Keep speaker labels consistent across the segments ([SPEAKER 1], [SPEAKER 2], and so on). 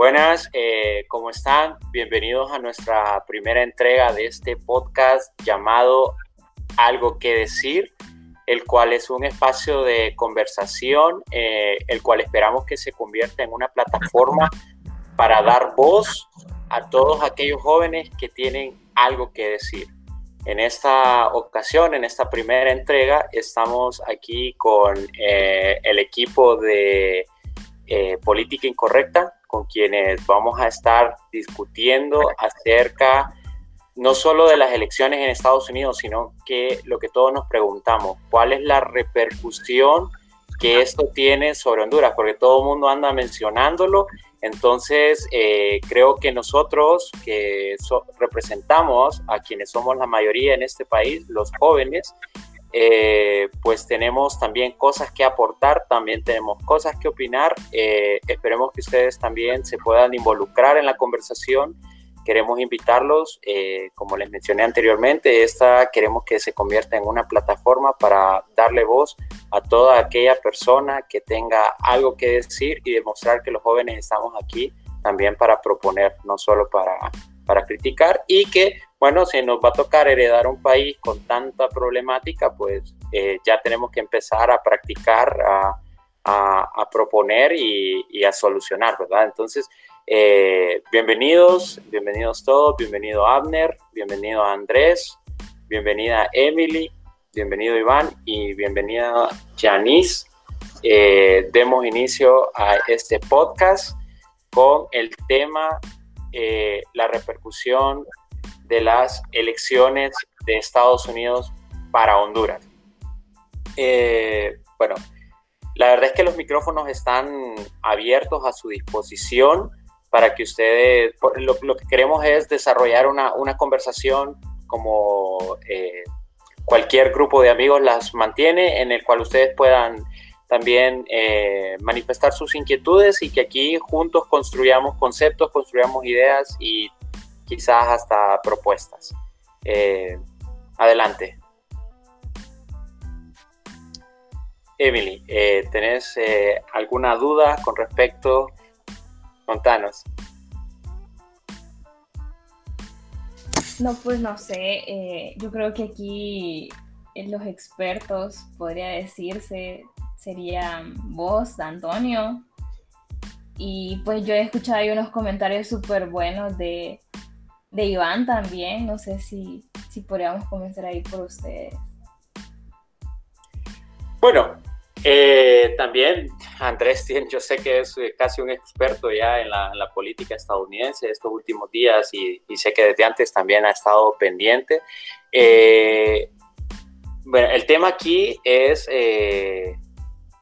[SPEAKER 1] Buenas, eh, ¿cómo están? Bienvenidos a nuestra primera entrega de este podcast llamado Algo que decir, el cual es un espacio de conversación, eh, el cual esperamos que se convierta en una plataforma para dar voz a todos aquellos jóvenes que tienen algo que decir. En esta ocasión, en esta primera entrega, estamos aquí con eh, el equipo de Política Incorrecta, con quienes vamos a estar discutiendo acerca no solo de las elecciones en Estados Unidos, sino que lo que todos nos preguntamos, ¿cuál es la repercusión que esto tiene sobre Honduras? Porque todo el mundo anda mencionándolo, entonces eh, creo que nosotros que representamos a quienes somos la mayoría en este país, los jóvenes, eh, pues tenemos también cosas que aportar, también tenemos cosas que opinar. Eh, esperemos que ustedes también se puedan involucrar en la conversación. Queremos invitarlos, eh, como les mencioné anteriormente, esta queremos que se convierta en una plataforma para darle voz a toda aquella persona que tenga algo que decir y demostrar que los jóvenes estamos aquí también para proponer, no solo para, para criticar y que bueno, si nos va a tocar heredar un país con tanta problemática, pues eh, ya tenemos que empezar a practicar, a, proponer y, a solucionar, ¿verdad? Entonces, eh, bienvenidos, bienvenidos todos, bienvenido Abner, bienvenido Andrés, bienvenida Emily, bienvenido Iván y bienvenida Janice. Eh, demos inicio a este podcast con el tema la repercusión de las elecciones de Estados Unidos para Honduras. Eh, bueno, la verdad es que los micrófonos están abiertos a su disposición para que ustedes, lo, que queremos es desarrollar una, conversación como eh, cualquier grupo de amigos las mantiene, en el cual ustedes puedan también eh, manifestar sus inquietudes y que aquí juntos construyamos conceptos, construyamos ideas y quizás hasta propuestas. Eh, adelante. Emily, eh, ¿tenés eh, alguna duda con respecto? Contanos.
[SPEAKER 2] No, pues no sé. yo creo que aquí los expertos, podría decirse, serían vos, Antonio. Y pues yo he escuchado ahí unos comentarios súper buenos de de Iván también. No sé si, si podríamos comenzar ahí por ustedes.
[SPEAKER 1] Bueno, eh, también Andrés, yo sé que es eh, casi un experto ya en la, política estadounidense estos últimos días y, sé que desde antes también ha estado pendiente. Eh, bueno, el tema aquí es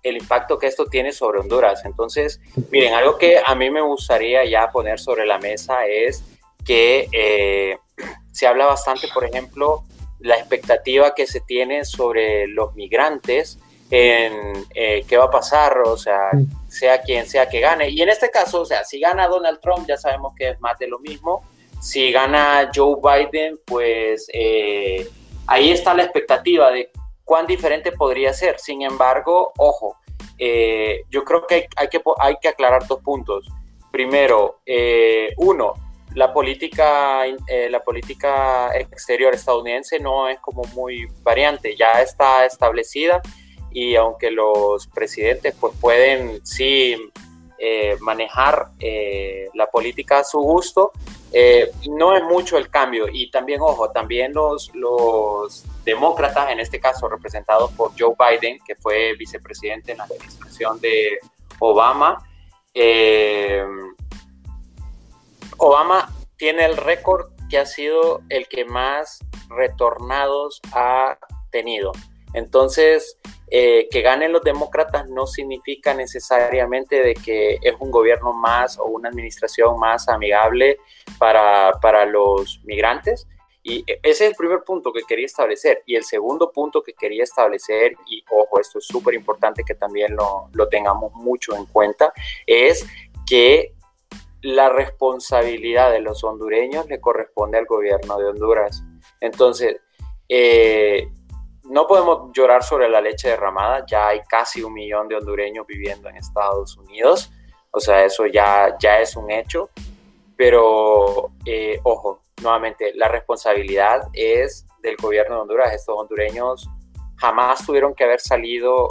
[SPEAKER 1] el impacto que esto tiene sobre Honduras. Entonces, miren, algo que a mí me gustaría ya poner sobre la mesa es que eh, se habla bastante, por ejemplo, la expectativa que se tiene sobre los migrantes en eh, qué va a pasar, o sea, sea quien sea que gane. Y en este caso, o sea, si gana Donald Trump, ya sabemos que es más de lo mismo. Si gana Joe Biden, pues eh, ahí está la expectativa de cuán diferente podría ser. Sin embargo, ojo, yo creo que hay, que hay que aclarar dos puntos. Primero, uno, la política, eh, la política exterior estadounidense no es como muy variante, ya está establecida y aunque los presidentes pues pueden sí eh, manejar eh, la política a su gusto, no es mucho el cambio y también, ojo, también los, los demócratas, en este caso representados por Joe Biden, que fue vicepresidente en la administración de Obama, Obama tiene el récord que ha sido el que más retornados ha tenido. Entonces, eh, que ganen los demócratas no significa necesariamente de que es un gobierno más o una administración más amigable para, los migrantes. Y ese es el primer punto que quería establecer. Y el segundo punto que quería establecer, y ojo, esto es súper importante que también lo, lo tengamos mucho en cuenta, es que la responsabilidad de los hondureños le corresponde al gobierno de Honduras. Entonces, eh, no podemos llorar sobre la leche derramada, ya hay casi un millón de hondureños viviendo en Estados Unidos. o sea, eso ya, ya es un hecho, pero eh, ojo, nuevamente, la responsabilidad es del gobierno de Honduras. Estos hondureños jamás tuvieron que haber salido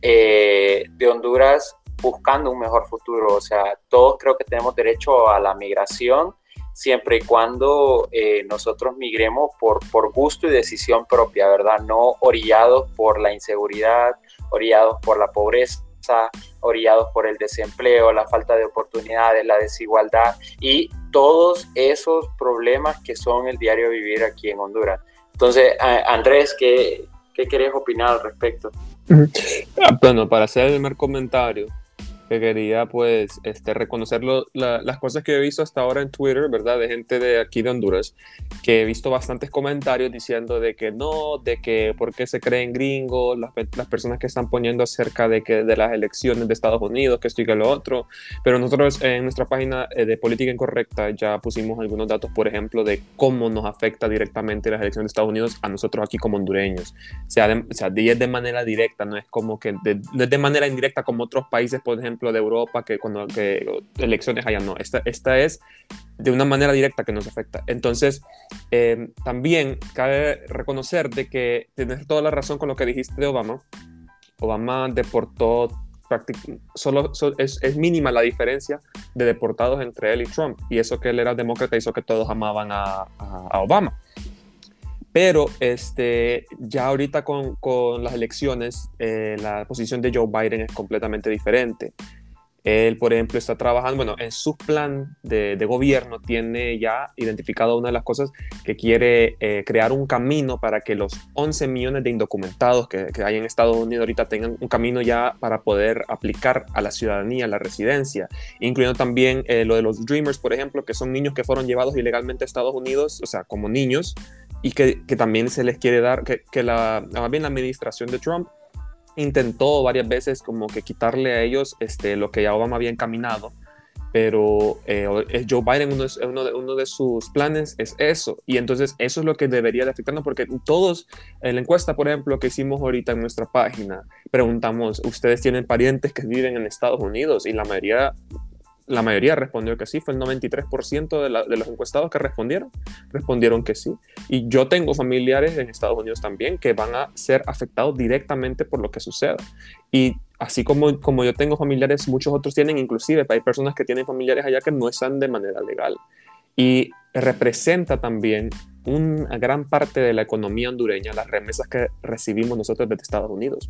[SPEAKER 1] eh, de Honduras buscando un mejor futuro. O sea, todos creo que tenemos derecho a la migración siempre y cuando eh, nosotros migremos por, por gusto y decisión propia, ¿verdad? No orillados por la inseguridad, orillados por la pobreza, orillados por el desempleo, la falta de oportunidades, la desigualdad y todos esos problemas que son el diario vivir aquí en Honduras. Entonces, Andrés, ¿qué, qué querés opinar al respecto?
[SPEAKER 3] Ah, bueno, para hacer el primer comentario, que quería pues este, reconocer las cosas que he visto hasta ahora en Twitter, ¿verdad? De gente de aquí de Honduras, que he visto bastantes comentarios diciendo de que no, de que por qué se creen gringos, las, las personas que están poniendo acerca de que de las elecciones de Estados Unidos, que esto y que lo otro, pero nosotros en nuestra página eh, de Política Incorrecta ya pusimos algunos datos, por ejemplo, de cómo nos afecta directamente las elecciones de Estados Unidos a nosotros aquí como hondureños. O sea, de, o sea, de manera directa, no es como que de, de manera indirecta como otros países, por ejemplo, de Europa, que cuando que elecciones allá no. Esta, esta es de una manera directa que nos afecta. Entonces, em, también cabe reconocer de que tienes toda la razón con lo que dijiste de Obama. Obama deportó solo, es, es, mínima la diferencia de deportados entre él y Trump. Y eso que él era demócrata hizo que todos amaban a Obama. Pero este, ya ahorita con, con las elecciones, eh, la posición de Joe Biden es completamente diferente. Él, por ejemplo, está trabajando, bueno, en su plan de, de gobierno tiene ya identificado una de las cosas que quiere eh, crear un camino para que los 11 millones de indocumentados que, que, hay en Estados Unidos ahorita tengan un camino ya para poder aplicar a la ciudadanía, a la residencia, incluyendo también eh, lo de los Dreamers, por ejemplo, que son niños que fueron llevados ilegalmente a Estados Unidos, o sea, como niños, y que, que, también se les quiere dar, que, que la, más bien la administración de Trump intentó varias veces como que quitarle a ellos este, lo que ya Obama había encaminado, pero eh, Joe Biden, uno, de, uno, de, uno, de, sus planes es eso, y entonces eso es lo que debería de afectarnos, porque todos, en la encuesta, por ejemplo, que hicimos ahorita en nuestra página, preguntamos, ¿ustedes tienen parientes que viven en Estados Unidos? Y la mayoría la mayoría respondió que sí, fue el 93% de, los encuestados que respondieron, respondieron que sí. Y yo tengo familiares en Estados Unidos también que van a ser afectados directamente por lo que suceda. Y así como, como yo tengo familiares, muchos otros tienen, inclusive hay personas que tienen familiares allá que no están de manera legal. Y representa también una gran parte de la economía hondureña, las remesas que recibimos nosotros desde Estados Unidos.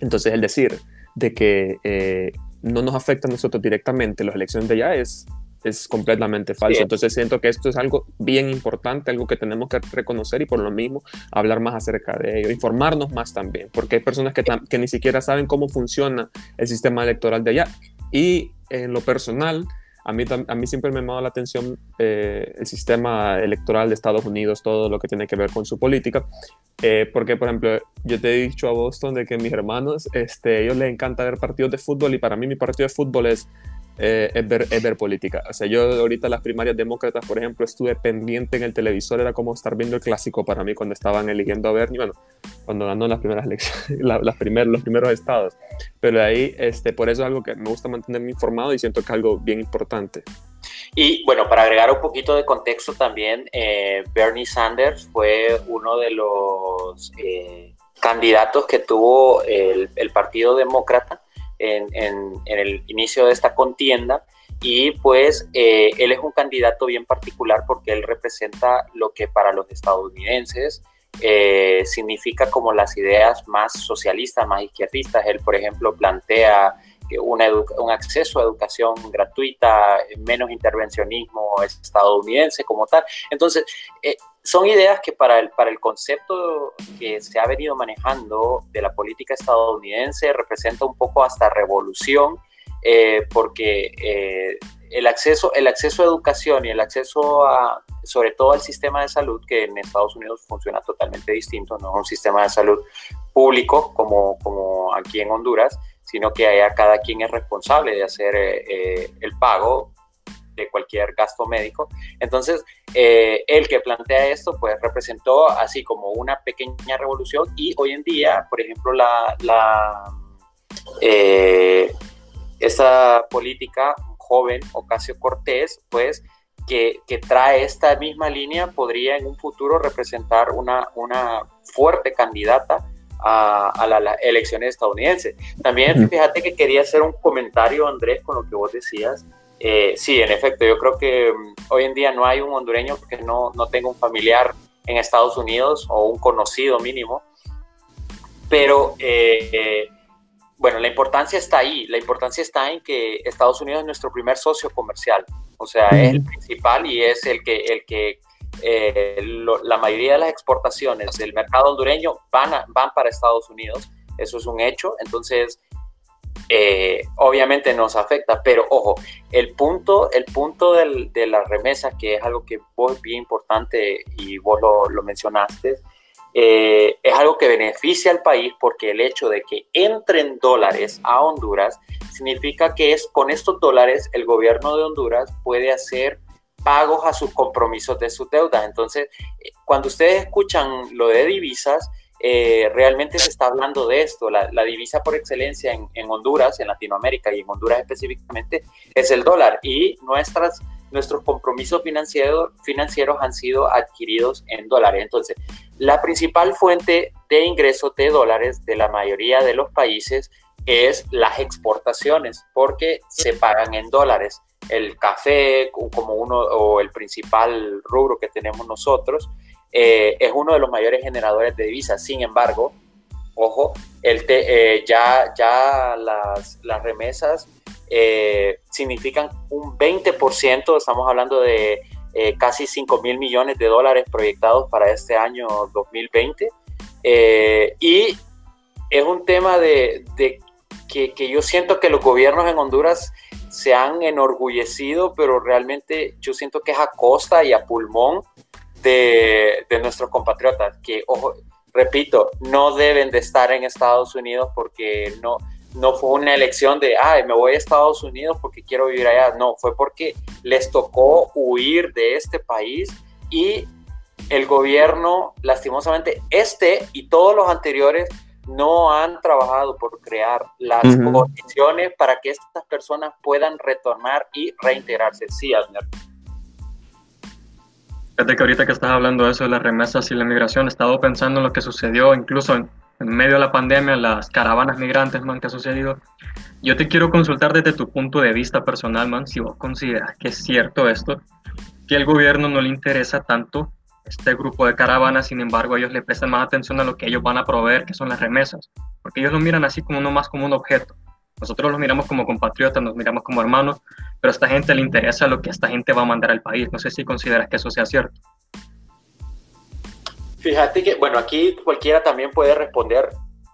[SPEAKER 3] Entonces, el decir de que eh, no nos afecta a nosotros directamente las elecciones de allá es, es completamente falso. Entonces siento que esto es algo bien importante, algo que tenemos que reconocer y por lo mismo hablar más acerca de ello, informarnos más también, porque hay personas que, que ni siquiera saben cómo funciona el sistema electoral de allá. Y en lo personal, a mí, a mí siempre me ha llamado la atención eh, el sistema electoral de Estados Unidos, todo lo que tiene que ver con su política, eh, porque, por ejemplo, yo te he dicho a Boston de que mis hermanos, este, ellos les encanta ver partidos de fútbol y para mí mi partido de fútbol es eh, es, ver, es, ver, política. O sea, yo ahorita las primarias demócratas, por ejemplo, estuve pendiente en el televisor, era como estar viendo el clásico para mí cuando estaban eligiendo a Bernie, bueno, cuando ganó las primeras elecciones, la, las primer, los primeros estados. Pero ahí, este, por eso es algo que me gusta mantenerme informado y siento que es algo bien importante.
[SPEAKER 1] Y bueno, para agregar un poquito de contexto también, eh, Bernie Sanders fue uno de los eh, candidatos que tuvo el, el Partido Demócrata en, el inicio de esta contienda y pues eh, él es un candidato bien particular porque él representa lo que para los estadounidenses eh, significa como las ideas más socialistas, más izquierdistas. Él, por ejemplo, plantea una un acceso a educación gratuita, menos intervencionismo estadounidense como tal. Entonces, eh, son ideas que para el, para el concepto que se ha venido manejando de la política estadounidense representa un poco hasta revolución, eh, porque eh, el, acceso, el acceso a educación y el acceso a, sobre todo al sistema de salud, que en Estados Unidos funciona totalmente distinto, no es un sistema de salud público como, como aquí en Honduras, sino que allá cada quien es responsable de hacer eh, el pago de cualquier gasto médico. Entonces, eh, el que plantea esto, pues representó así como una pequeña revolución y hoy en día, por ejemplo, la, la, eh, esta política joven, Ocasio Cortés, pues que, que, trae esta misma línea podría en un futuro representar una, una fuerte candidata a, a las elecciones estadounidenses. También fíjate que quería hacer un comentario, Andrés, con lo que vos decías. Eh, sí, en efecto, yo creo que um, hoy en día no hay un hondureño que no, no tenga un familiar en Estados Unidos o un conocido mínimo, pero eh, bueno, la importancia está ahí, la importancia está en que Estados Unidos es nuestro primer socio comercial, o sea, es el principal y es el que, el que eh, la mayoría de las exportaciones del mercado hondureño van, van para Estados Unidos, eso es un hecho, entonces eh, obviamente nos afecta, pero ojo, el punto, el punto de la remesa, que es algo que vos bien importante y vos lo, lo mencionaste, eh, es algo que beneficia al país porque el hecho de que entren dólares a Honduras significa que es con estos dólares el gobierno de Honduras puede hacer pagos a sus compromisos de sus deudas. Entonces, eh, cuando ustedes escuchan lo de divisas, eh, realmente se está hablando de esto. La, divisa por excelencia en, en, Honduras, en Latinoamérica y en Honduras específicamente, es el dólar. Y nuestras, nuestros compromisos financieros, financieros han sido adquiridos en dólares. Entonces, la principal fuente de ingresos de dólares de la mayoría de los países es las exportaciones, porque se pagan en dólares. El café, como uno o el principal rubro que tenemos nosotros, eh, es uno de los mayores generadores de divisas. Sin embargo, ojo, el eh, ya, ya las, remesas eh, significan un 20%, estamos hablando de casi 5 mil millones de dólares proyectados para este año 2020. y es un tema de que, que, yo siento que los gobiernos en Honduras se han enorgullecido, pero realmente yo siento que es a costa y a pulmón de, nuestros compatriotas, que, ojo, repito, no deben de estar en Estados Unidos porque no, no fue una elección de, ay, me voy a Estados Unidos porque quiero vivir allá. No, fue porque les tocó huir de este país y el gobierno, lastimosamente, este y todos los anteriores no han trabajado por crear las condiciones para que estas personas puedan retornar y reintegrarse. Sí, Abner.
[SPEAKER 4] Fíjate que ahorita que estás hablando de eso de las remesas y la migración, he estado pensando en lo que sucedió incluso en, medio de la pandemia, las caravanas migrantes, man, que ha sucedido. Yo te quiero consultar desde tu punto de vista personal, man, si vos consideras que es cierto esto, que el gobierno no le interesa tanto este grupo de caravanas, sin embargo, ellos le prestan más atención a lo que ellos van a proveer, que son las remesas, porque ellos lo miran así como no más como un objeto. Nosotros los miramos como compatriotas, nos miramos como hermanos, pero a esta gente le interesa lo que esta gente va a mandar al país. No sé si consideras que eso sea cierto.
[SPEAKER 1] Fíjate que, bueno, aquí cualquiera también puede responder.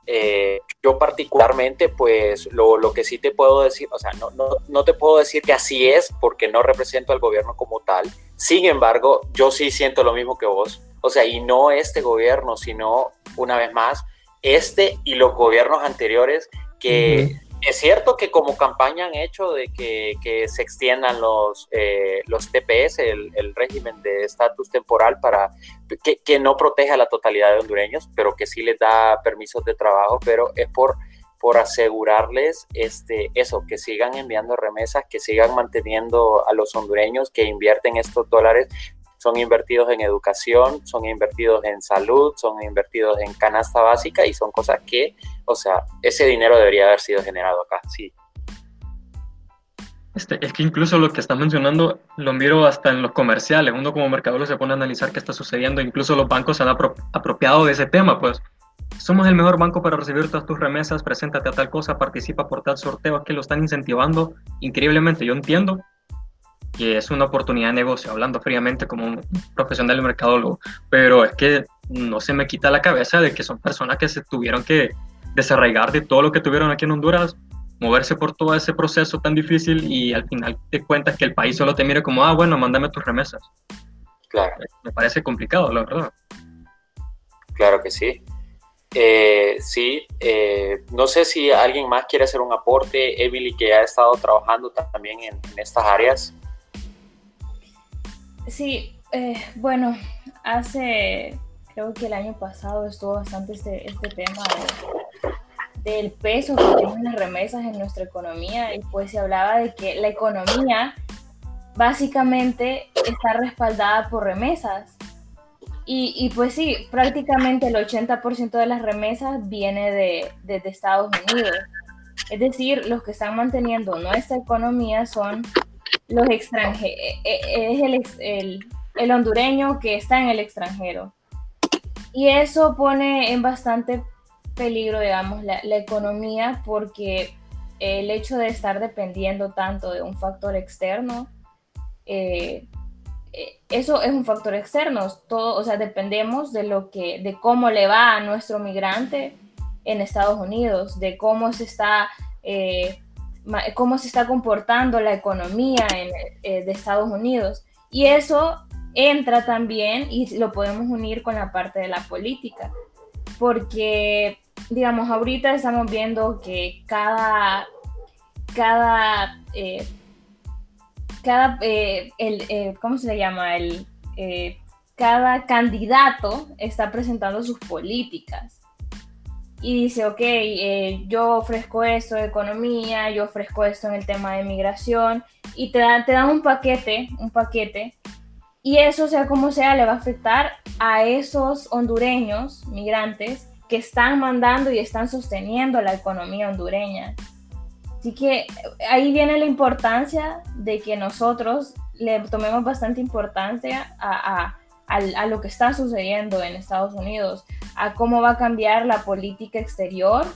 [SPEAKER 1] Eh, yo particularmente, pues lo, lo, que sí te puedo decir, o sea, no, no, no te puedo decir que así es porque no represento al gobierno como tal. Sin embargo, yo sí siento lo mismo que vos. O sea, y no este gobierno, sino, una vez más, este y los gobiernos anteriores que es cierto que como campaña han hecho de que, se extiendan los, eh, los TPS, el, régimen de estatus temporal, para que, no proteja a la totalidad de hondureños, pero que sí les da permisos de trabajo, pero es por, por asegurarles este, eso, que sigan enviando remesas, que sigan manteniendo a los hondureños que invierten estos dólares son invertidos en educación, son invertidos en salud, son invertidos en canasta básica y son cosas que, o sea, ese dinero debería haber sido generado acá, sí.
[SPEAKER 4] Este, es que incluso lo que estás mencionando lo miro hasta en los comerciales. Uno como mercador se pone a analizar qué está sucediendo. Incluso los bancos se han apropiado de ese tema, pues. Somos el mejor banco para recibir todas tus remesas, preséntate a tal cosa, participa por tal sorteo, que lo están incentivando increíblemente. Yo entiendo que es una oportunidad de negocio, hablando fríamente como un profesional del mercadólogo, pero es que no se me quita la cabeza de que son personas que se tuvieron que desarraigar de todo lo que tuvieron aquí en Honduras, moverse por todo ese proceso tan difícil y al final te cuentas que el país solo te mire como, ah, bueno, mándame tus remesas.
[SPEAKER 1] Claro.
[SPEAKER 4] Me parece complicado, la verdad.
[SPEAKER 1] Claro que sí. Eh, sí, eh, no sé si alguien más quiere hacer un aporte, Emily, que ha estado trabajando también en estas áreas.
[SPEAKER 2] Sí, eh, bueno, hace, creo que el año pasado estuvo bastante este, este tema del peso que tienen las remesas en nuestra economía y pues se hablaba de que la economía básicamente está respaldada por remesas. Y, pues sí, prácticamente el 80% de las remesas viene de, Estados Unidos. Es decir, los que están manteniendo nuestra economía son los extranjeros, e, e, es el, el, el hondureño que está en el extranjero. Y eso pone en bastante peligro, digamos, la, economía porque el hecho de estar dependiendo tanto de un factor externo, eh, eh, eso es un factor externo, todo, o sea, dependemos de lo que, de cómo le va a nuestro migrante en Estados Unidos, de cómo se está, eh, cómo se está comportando la economía de Estados Unidos. Y eso entra también y lo podemos unir con la parte de la política, porque digamos, ahorita estamos viendo que cada, cada, eh, cada, eh, el, eh, ¿cómo se le llama? El, cada candidato está presentando sus políticas y dice, ok, yo ofrezco esto de economía, yo ofrezco esto en el tema de migración, y te dan, te dan un paquete, un paquete, y eso, sea como sea, le va a afectar a esos hondureños, migrantes, que están mandando y están sosteniendo la economía hondureña. Así que ahí viene la importancia de que nosotros le tomemos bastante importancia a, lo que está sucediendo en Estados Unidos, a cómo va a cambiar la política exterior,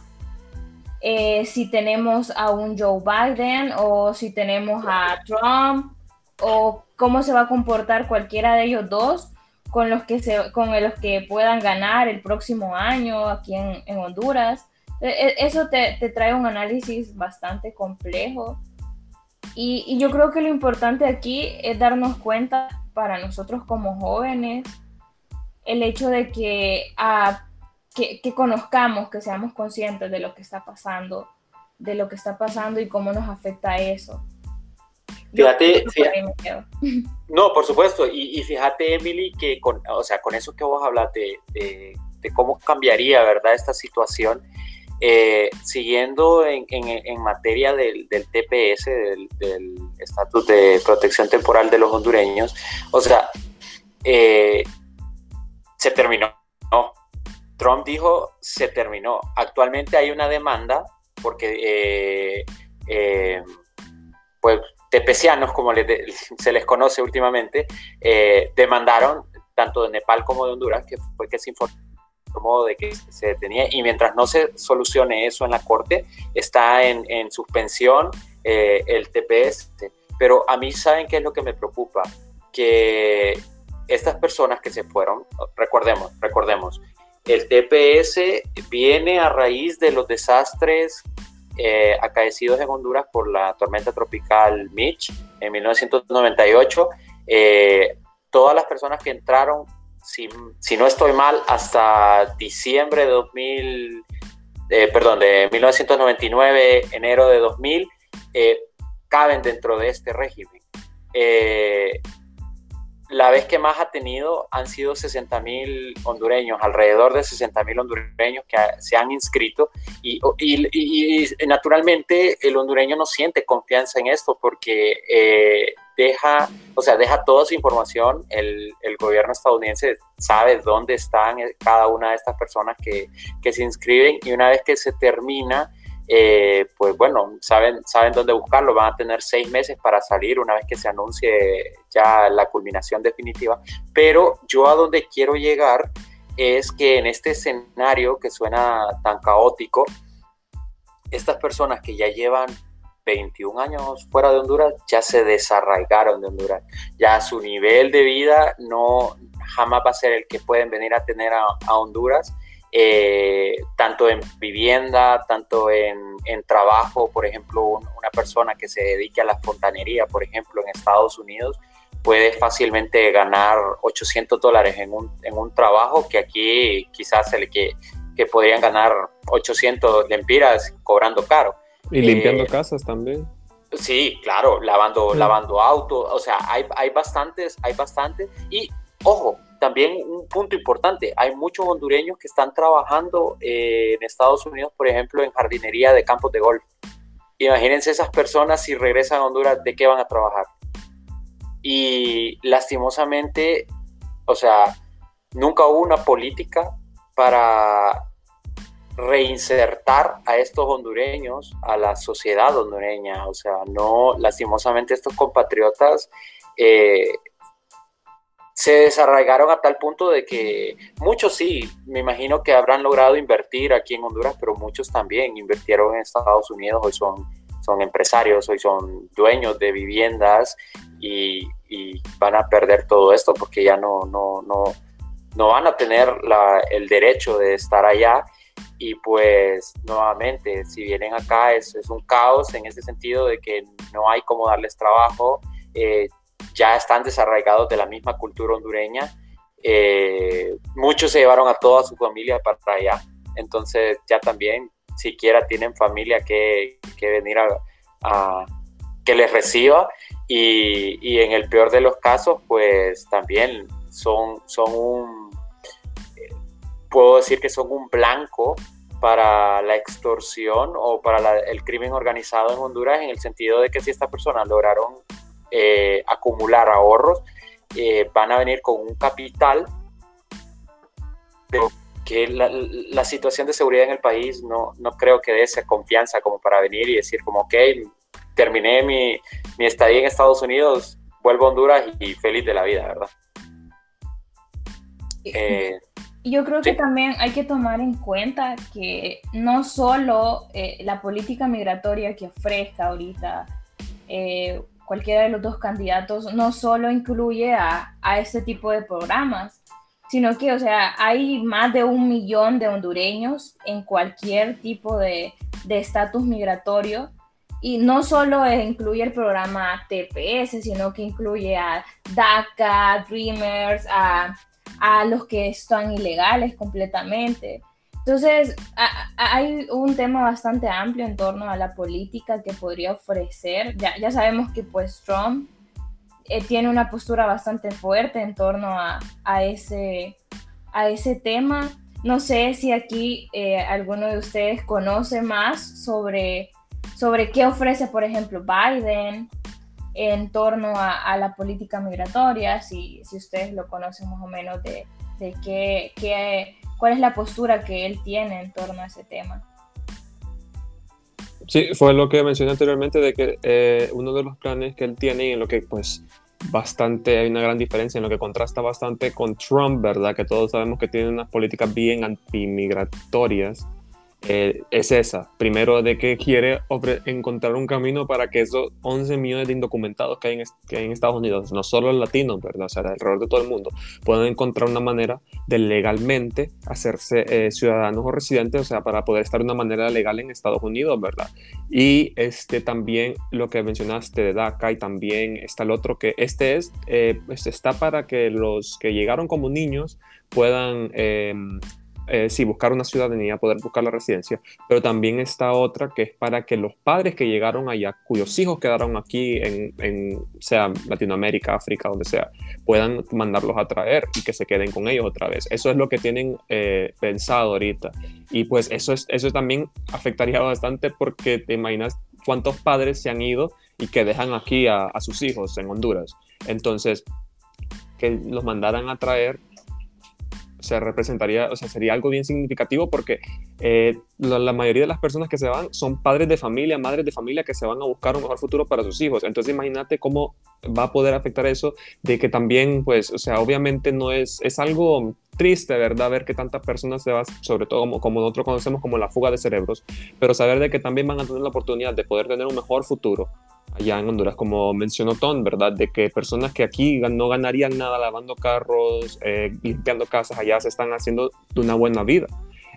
[SPEAKER 2] eh, si tenemos a un Joe Biden o si tenemos a Trump, o cómo se va a comportar cualquiera de ellos dos con los que, se, con los que puedan ganar el próximo año aquí en, en Honduras. E, e, eso te, te, trae un análisis bastante complejo. Y, yo creo que lo importante aquí es darnos cuenta para nosotros como jóvenes el hecho de que, a, que, que conozcamos, que seamos conscientes de lo que está pasando, de lo que está pasando y cómo nos afecta eso.
[SPEAKER 1] Fíjate, no, por supuesto, y, fíjate, Emily, que con, o sea, con eso que vos hablas de, de, cómo cambiaría, ¿verdad?, esta situación, eh, siguiendo en, materia del, TPS, del Estatus de Protección Temporal de los hondureños, o sea, eh, se terminó, ¿no? Trump dijo, se terminó. Actualmente hay una demanda porque, eh, pues, tepecianos, como se les conoce últimamente, eh, demandaron tanto de Nepal como de Honduras, que fue que se informó de que se detenía, y mientras no se solucione eso en la corte, está en, suspensión eh, el TPS. Pero a mí, ¿saben qué es lo que me preocupa? Que estas personas que se fueron, recordemos, recordemos, el TPS viene a raíz de los desastres eh, acaecidos en Honduras por la tormenta tropical Mitch en 1998. Eh, todas las personas que entraron, si, no estoy mal, hasta diciembre de 2000, eh, perdón, de 1999, enero de 2000, caben dentro de este régimen. La vez que más ha tenido han sido 60 mil hondureños, alrededor de 60 mil hondureños que se han inscrito y, naturalmente el hondureño no siente confianza en esto porque eh, deja, o sea, deja toda su información, el, gobierno estadounidense sabe dónde están cada una de estas personas que, que se inscriben. Y una vez que se termina eh, pues bueno, saben, saben dónde buscarlo, van a tener seis meses para salir una vez que se anuncie ya la culminación definitiva, pero yo a donde quiero llegar es que en este escenario que suena tan caótico, estas personas que ya llevan 21 años fuera de Honduras ya se desarraigaron de Honduras, ya su nivel de vida no jamás va a ser el que pueden venir a tener a Honduras eh, tanto en vivienda, tanto en, trabajo, por ejemplo, una persona que se dedique a la fontanería, por ejemplo, en Estados Unidos, puede fácilmente ganar 800 dólares en un, trabajo que aquí quizás se le que, que podrían ganar 800 lempiras cobrando caro.
[SPEAKER 3] Y limpiando eh, casas también.
[SPEAKER 1] Sí, claro, lavando, lavando autos, o sea, hay, hay bastantes, hay bastantes. Y ojo, también un punto importante, hay muchos hondureños que están trabajando eh, en Estados Unidos, por ejemplo, en jardinería de campos de golf. Imagínense esas personas si regresan a Honduras, ¿de qué van a trabajar? Y lastimosamente, o sea, nunca hubo una política para reinsertar a estos hondureños a la sociedad hondureña. O sea, no, lastimosamente estos compatriotas eh, se desarraigaron a tal punto de que muchos sí, me imagino que habrán logrado invertir aquí en Honduras, pero muchos también invirtieron en Estados Unidos, hoy son, son empresarios, hoy son dueños de viviendas y, van a perder todo esto porque ya no, no, no, no van a tener el derecho de estar allá y pues nuevamente, si vienen acá es, es, un caos en ese sentido de que no hay cómo darles trabajo, eh, ya están desarraigados de la misma cultura hondureña, eh, muchos se llevaron a toda su familia para allá, entonces ya también siquiera tienen familia que, que venir a, que les reciba. Y, y, en el peor de los casos pues también son, son un puedo decir que son un blanco para la extorsión o para el crimen organizado en Honduras en el sentido de que si estas personas lograron eh, acumular ahorros, eh, van a venir con un capital, pero que la, situación de seguridad en el país no, no creo que dé esa confianza como para venir y decir como, ok, terminé mi, mi estadía en Estados Unidos, vuelvo a Honduras y, feliz de la vida, ¿verdad?
[SPEAKER 2] Eh, yo creo que también hay que tomar en cuenta que no solo eh, la política migratoria que ofrezca ahorita eh, cualquiera de los dos candidatos, no solo incluye a, a este tipo de programas, sino que, o sea, hay más de un millón de hondureños en cualquier tipo de estatus migratorio. Y no solo incluye el programa TPS, sino que incluye a DACA, Dreamers, a a los que están ilegales completamente. Entonces, hay un tema bastante amplio en torno a la política que podría ofrecer. Ya, ya sabemos que pues Trump eh, tiene una postura bastante fuerte en torno a, a, ese, a ese tema. No sé si aquí eh, alguno de ustedes conoce más sobre, sobre qué ofrece, por ejemplo, Biden en torno a, la política migratoria, si, si, ustedes lo conocen más o menos de, de qué, qué, cuál es la postura que él tiene en torno a ese tema.
[SPEAKER 3] Sí, fue lo que mencioné anteriormente de que eh, uno de los planes que él tiene y en lo que pues bastante, hay una gran diferencia en lo que contrasta bastante con Trump, ¿verdad? Que todos sabemos que tiene unas políticas bien antimigratorias eh, es esa. Primero, de que quiere encontrar un camino para que esos 11 millones de indocumentados que hay, en, Estados Unidos, no solo los latinos, ¿verdad? O sea, alrededor de todo el mundo, puedan encontrar una manera de legalmente hacerse eh, ciudadanos o residentes, o sea, para poder estar de una manera legal en Estados Unidos, ¿verdad? Y este, también lo que mencionaste de DACA y también está el otro que este es, pues está para que los que llegaron como niños puedan em, eh, sí, buscar una ciudadanía, poder buscar la residencia, pero también está otra que es para que los padres que llegaron allá, cuyos hijos quedaron aquí en, sea Latinoamérica, África, donde sea, puedan mandarlos a traer y que se queden con ellos otra vez. Eso es lo que tienen eh, pensado ahorita. Y pues eso, es, eso también afectaría bastante porque te imaginas cuántos padres se han ido y que dejan aquí a sus hijos en Honduras. Entonces, que los mandaran a traer se representaría, o sea, sería algo bien significativo porque eh, la, mayoría de las personas que se van son padres de familia, madres de familia que se van a buscar un mejor futuro para sus hijos. Entonces imagínate cómo va a poder afectar eso de que también, pues, o sea, obviamente no es, es algo triste, ¿verdad? Ver que tantas personas se van, sobre todo como, como nosotros conocemos como la fuga de cerebros, pero saber de que también van a tener la oportunidad de poder tener un mejor futuro allá en Honduras, como mencionó Ton, ¿verdad? De que personas que aquí no ganarían nada lavando carros, eh, limpiando casas, allá se están haciendo de una buena vida.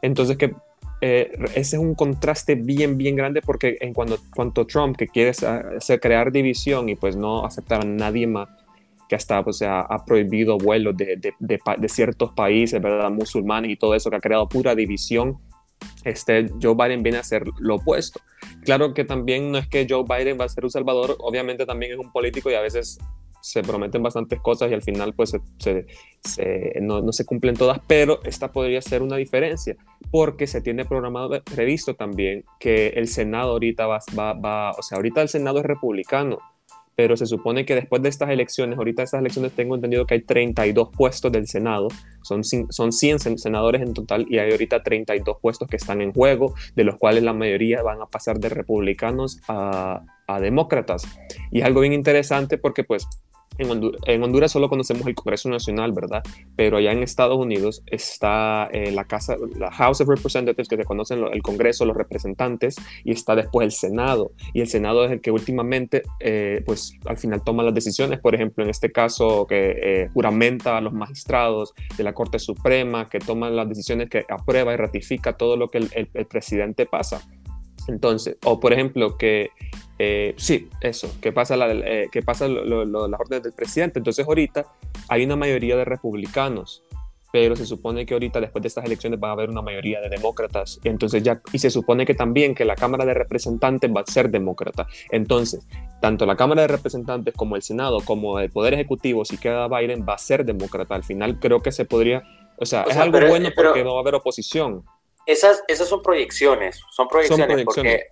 [SPEAKER 3] Entonces, que eh, ese es un contraste bien, bien grande porque en cuanto, cuanto Trump, que quiere hacer, crear división y pues no aceptar a nadie más, que hasta pues, ha, ha prohibido vuelos de, de, de, ciertos países, ¿verdad? Musulmanes y todo eso, que ha creado pura división este, Joe Biden viene a hacer lo opuesto. Claro que también no es que Joe Biden va a ser un salvador, obviamente también es un político y a veces se prometen bastantes cosas y al final pues no, se cumplen todas, pero esta podría ser una diferencia porque se tiene programado, previsto también que el Senado ahorita va, va, va o sea, ahorita el Senado es republicano, pero se supone que después de estas elecciones, ahorita estas elecciones tengo entendido que hay 32 puestos del Senado, son, son 100 senadores en total y hay ahorita 32 puestos que están en juego, de los cuales la mayoría van a pasar de republicanos a, a demócratas. Y es algo bien interesante porque pues en Honduras, solo conocemos el Congreso Nacional, ¿verdad? Pero allá en Estados Unidos está eh, la Casa, la House of Representatives, que se conocen el Congreso, los representantes, y está después el Senado. Y el Senado es el que últimamente, eh, pues al final toma las decisiones. Por ejemplo, en este caso, que eh, juramenta a los magistrados de la Corte Suprema, que toman las decisiones, que aprueba y ratifica todo lo que el presidente pasa. Entonces, o por ejemplo, que eh, sí, eso, que pasa, la, eh, que pasa las órdenes del presidente. Entonces, ahorita hay una mayoría de republicanos, pero se supone que ahorita, después de estas elecciones, va a haber una mayoría de demócratas. Entonces, ya, y se supone que también que la Cámara de Representantes va a ser demócrata. Entonces, tanto la Cámara de Representantes como el Senado, como el Poder Ejecutivo, si queda Biden, va a ser demócrata. Al final, creo que se podría. O sea, es algo bueno porque no va a haber oposición
[SPEAKER 1] esas, esas son proyecciones, son proyecciones, porque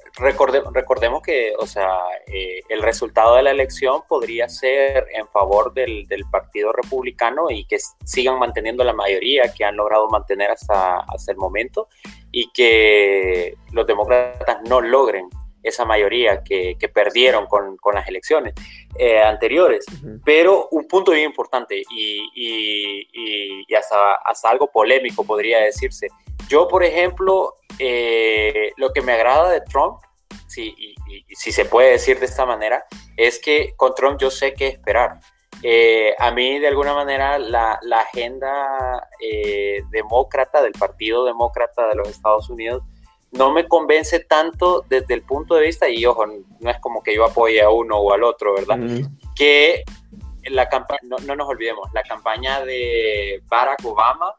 [SPEAKER 1] recordemos que, o sea, eh, el resultado de la elección podría ser en favor del, del, Partido Republicano y que sigan manteniendo la mayoría que han logrado mantener hasta, hasta el momento y que los demócratas no logren esa mayoría que, que perdieron con, con, las elecciones eh, anteriores. Pero un punto bien importante y, y, y hasta, hasta algo polémico podría decirse, yo, por ejemplo, eh, lo que me agrada de Trump, si, y, si se puede decir de esta manera, es que con Trump yo sé qué esperar. Eh, a mí, de alguna manera, la, la agenda eh, demócrata del Partido Demócrata de los Estados Unidos no me convence tanto desde el punto de vista, y ojo, no es como que yo apoye a uno o al otro, ¿verdad? Que la campaña, no, no, nos olvidemos, la campaña de Barack Obama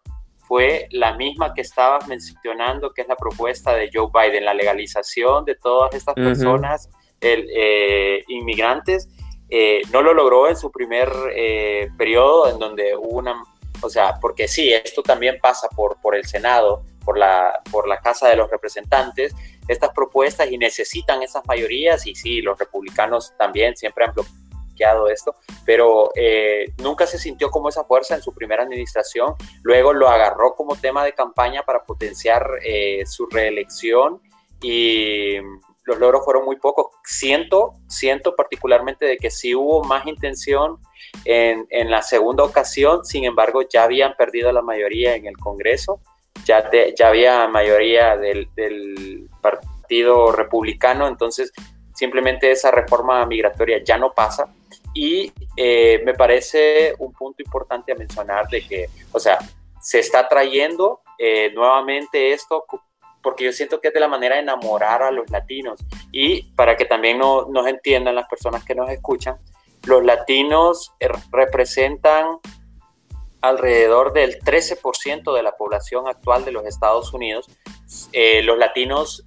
[SPEAKER 1] fue la misma que estabas mencionando, que es la propuesta de Joe Biden, la legalización de todas estas personas eh, inmigrantes. Eh, no lo logró en su primer eh, periodo, en donde hubo una, o sea, porque sí, esto también pasa por, por el Senado, por la, por la Casa de los Representantes, estas propuestas y necesitan esas mayorías, y sí, los republicanos también siempre han bloqueado esto, pero eh, nunca se sintió como esa fuerza en su primera administración. Luego lo agarró como tema de campaña para potenciar eh, su reelección y los logros fueron muy pocos. Siento, siento particularmente de que sí hubo más intención en, en la segunda ocasión, sin embargo ya habían perdido la mayoría en el Congreso, ya, ya había mayoría del Partido Republicano, entonces simplemente esa reforma migratoria ya no pasa. Y eh, me parece un punto importante a mencionar de que, o sea, se está trayendo eh, nuevamente esto porque yo siento que es de la manera de enamorar a los latinos. Y para que también no, nos entiendan las personas que nos escuchan, los latinos eh, representan alrededor del 13% de la población actual de los Estados Unidos. los latinos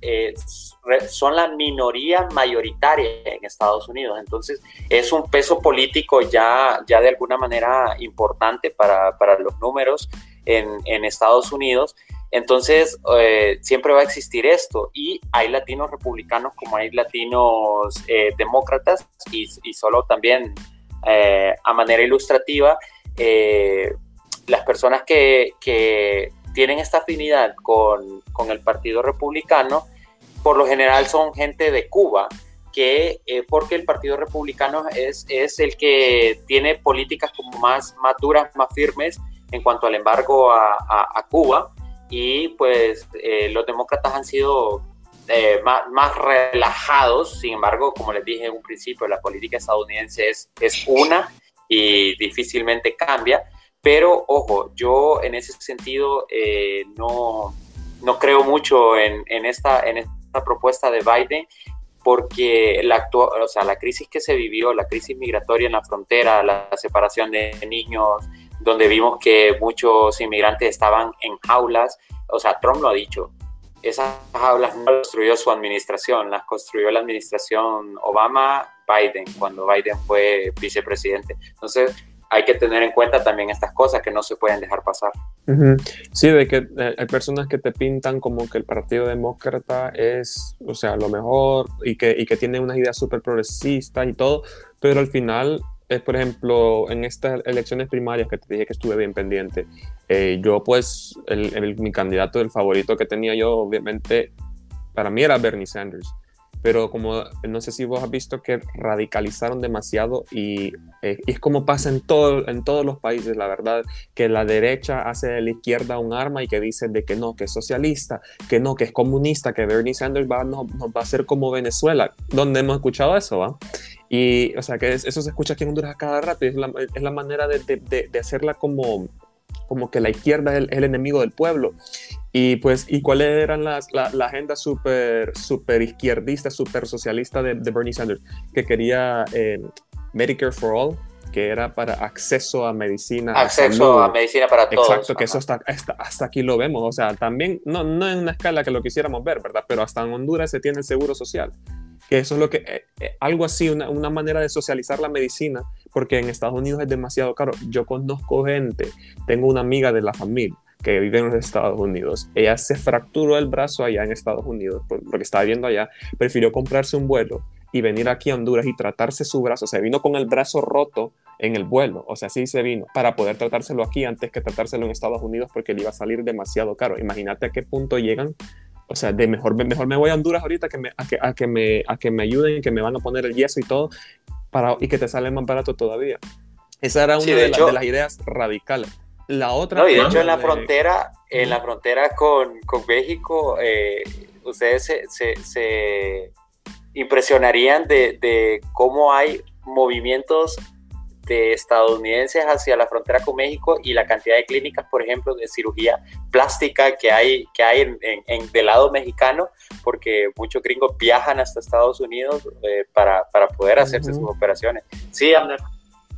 [SPEAKER 1] son la minoría mayoritaria en Estados Unidos. Entonces, es un peso político ya, ya de alguna manera importante para, para los números en, en, Estados Unidos. Entonces, eh, siempre va a existir esto. Y hay latinos republicanos como hay latinos eh, demócratas y, y, solo también eh, a manera ilustrativa, las personas que, que tienen esta afinidad con, con el Partido Republicano, por lo general son gente de Cuba, que eh, porque el Partido Republicano es, es el que tiene políticas como más, más duras, más firmes en cuanto al embargo a, a, Cuba, y pues eh, los demócratas han sido eh, más, más, relajados, sin embargo, como les dije en un principio, la política estadounidense es, es una y difícilmente cambia, pero ojo, yo en ese sentido no, no creo mucho en, en, esta, en esta propuesta de Biden porque la, actual, o sea, la crisis que se vivió, la crisis migratoria en la frontera, la separación de niños, donde vimos que muchos inmigrantes estaban en jaulas, o sea, Trump lo ha dicho, esas aulas no las construyó su administración, las construyó la administración Obama-Biden, cuando Biden fue vicepresidente. Entonces, hay que tener en cuenta también estas cosas que no se pueden dejar pasar.
[SPEAKER 3] Sí, de que eh, hay personas que te pintan como que el Partido Demócrata es, o sea, lo mejor y que, y que tiene unas ideas súper progresistas y todo, pero al final es, por ejemplo, en estas elecciones primarias que te dije que estuve bien pendiente, eh, yo pues, el, mi candidato, el favorito que tenía yo, obviamente, para mí era Bernie Sanders pero como no sé si vos has visto que radicalizaron demasiado y, eh, es como pasa en, todo, en todos los países, la verdad, que la derecha hace de la izquierda un arma y que dice de que no, que es socialista, que no, que es comunista, que Bernie Sanders va, nos, va a hacer como Venezuela, donde hemos escuchado eso, ¿va? Y, o sea, que eso se escucha aquí en Honduras cada rato y es la, es la manera de, de, de hacerla como como que la izquierda es el, enemigo del pueblo. Y pues, ¿y cuáles eran las, la, agenda súper super izquierdista, súper socialista de, Bernie Sanders? Que quería eh, Medicare for All, que era para acceso a medicina.
[SPEAKER 1] Acceso a, medicina para todos.
[SPEAKER 3] Exacto, que eso hasta, hasta, aquí lo vemos. O sea, también, no, no en una escala que lo quisiéramos ver, ¿verdad? Pero hasta en Honduras se tiene el seguro social. Que eso es lo que, eh, eh, algo así, una, una manera de socializar la medicina porque en Estados Unidos es demasiado caro. Yo conozco gente, tengo una amiga de la familia que vive en los Estados Unidos. Ella se fracturó el brazo allá en Estados Unidos porque estaba viviendo allá, prefirió comprarse un vuelo y venir aquí a Honduras y tratarse su brazo. O sea, vino con el brazo roto en el vuelo, o sea, sí se vino para poder tratárselo aquí antes que tratárselo en Estados Unidos porque le iba a salir demasiado caro. Imagínate a qué punto llegan o sea, de mejor, mejor me voy a Honduras ahorita que me, a, que, a, que me, a que me ayuden, que me van a poner el yeso y todo, y que te sale más barato todavía. Esa era una de, las ideas radicales. La otra.
[SPEAKER 1] No, y de hecho, en la frontera, en la frontera con, con México, eh, ustedes se, se, se impresionarían de, de, cómo hay movimientos de estadounidenses hacia la frontera con México y la cantidad de clínicas, por ejemplo, de cirugía plástica que hay, que hay en, en, del lado mexicano, porque muchos gringos viajan hasta Estados Unidos eh, para, para, poder hacerse sus operaciones. Sí,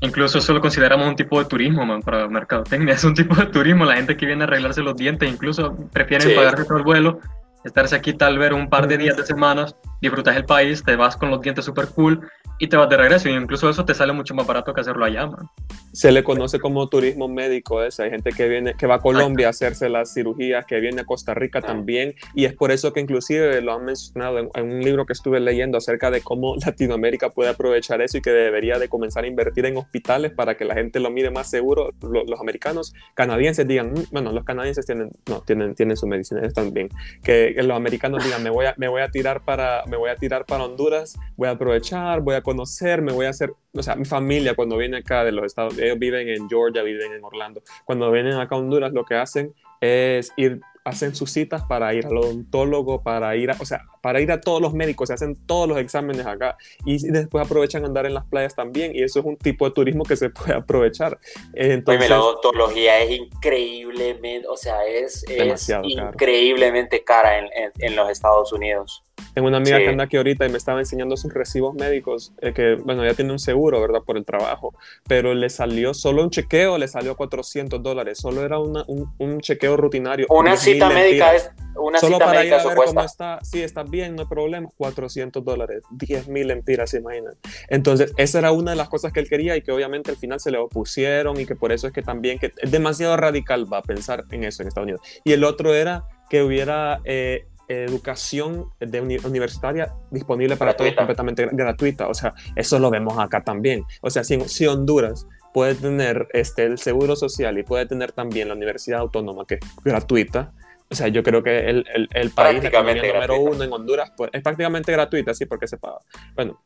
[SPEAKER 4] Incluso eso lo consideramos un tipo de turismo, man, para mercadotecnia. Es un tipo de turismo. La gente que viene a arreglarse los dientes, incluso prefieren pagar todo el vuelo, estarse aquí tal vez un par de días de semanas, disfrutas el país, te vas con los dientes super cool y te vas de regreso. Y incluso eso te sale mucho más barato que hacerlo allá, man.
[SPEAKER 3] Se le conoce como turismo médico ese. Hay gente que viene, que va a Colombia a hacerse las cirugías, que viene a Costa Rica también. Y es por eso que inclusive lo han mencionado en, un libro que estuve leyendo acerca de cómo Latinoamérica puede aprovechar eso y que debería de comenzar a invertir en hospitales para que la gente lo mire más seguro. Los, americanos, canadienses digan, mm, bueno, los canadienses tienen, no, tienen, tienen su medicina también. Que, los americanos digan, me voy a, me voy a tirar para, me voy a tirar para Honduras, voy a aprovechar, voy a conocer, me voy a hacer, o sea, mi familia cuando viene acá de los Estados ellos viven en Georgia, viven en Orlando, cuando vienen acá a Honduras lo que hacen es ir hacen sus citas para ir al odontólogo, para ir a, o sea, para ir a todos los médicos, se hacen todos los exámenes acá y después aprovechan andar en las playas también y eso es un tipo de turismo que se puede aprovechar.
[SPEAKER 1] Entonces, la odontología es increíblemente, o sea, es, es increíblemente cara en, en los Estados Unidos.
[SPEAKER 3] Tengo una amiga que anda aquí ahorita y me estaba enseñando sus recibos médicos, eh, que, bueno, ya tiene un seguro, ¿verdad? Por el trabajo, pero le salió solo un chequeo, le salió 400 dólares, solo era una, un, un, chequeo rutinario.
[SPEAKER 1] Una cita médica es, una
[SPEAKER 3] solo
[SPEAKER 1] cita
[SPEAKER 3] para
[SPEAKER 1] médica
[SPEAKER 3] ir a ver cómo está, sí, está bien, no hay problema, 400 dólares, 10 mil empiras, se imaginan. Entonces, esa era una de las cosas que él quería y que obviamente al final se le opusieron y que por eso es que también, que es demasiado radical, va a pensar en eso en Estados Unidos. Y el otro era que hubiera eh, educación de universitaria disponible para todos completamente gratuita. O sea, eso lo vemos acá también. O sea, si, si, Honduras puede tener este, el seguro social y puede tener también la universidad autónoma que es gratuita, o sea, yo creo que el, el, el país número uno en Honduras pues, es prácticamente gratuita, sí, porque se paga. Bueno,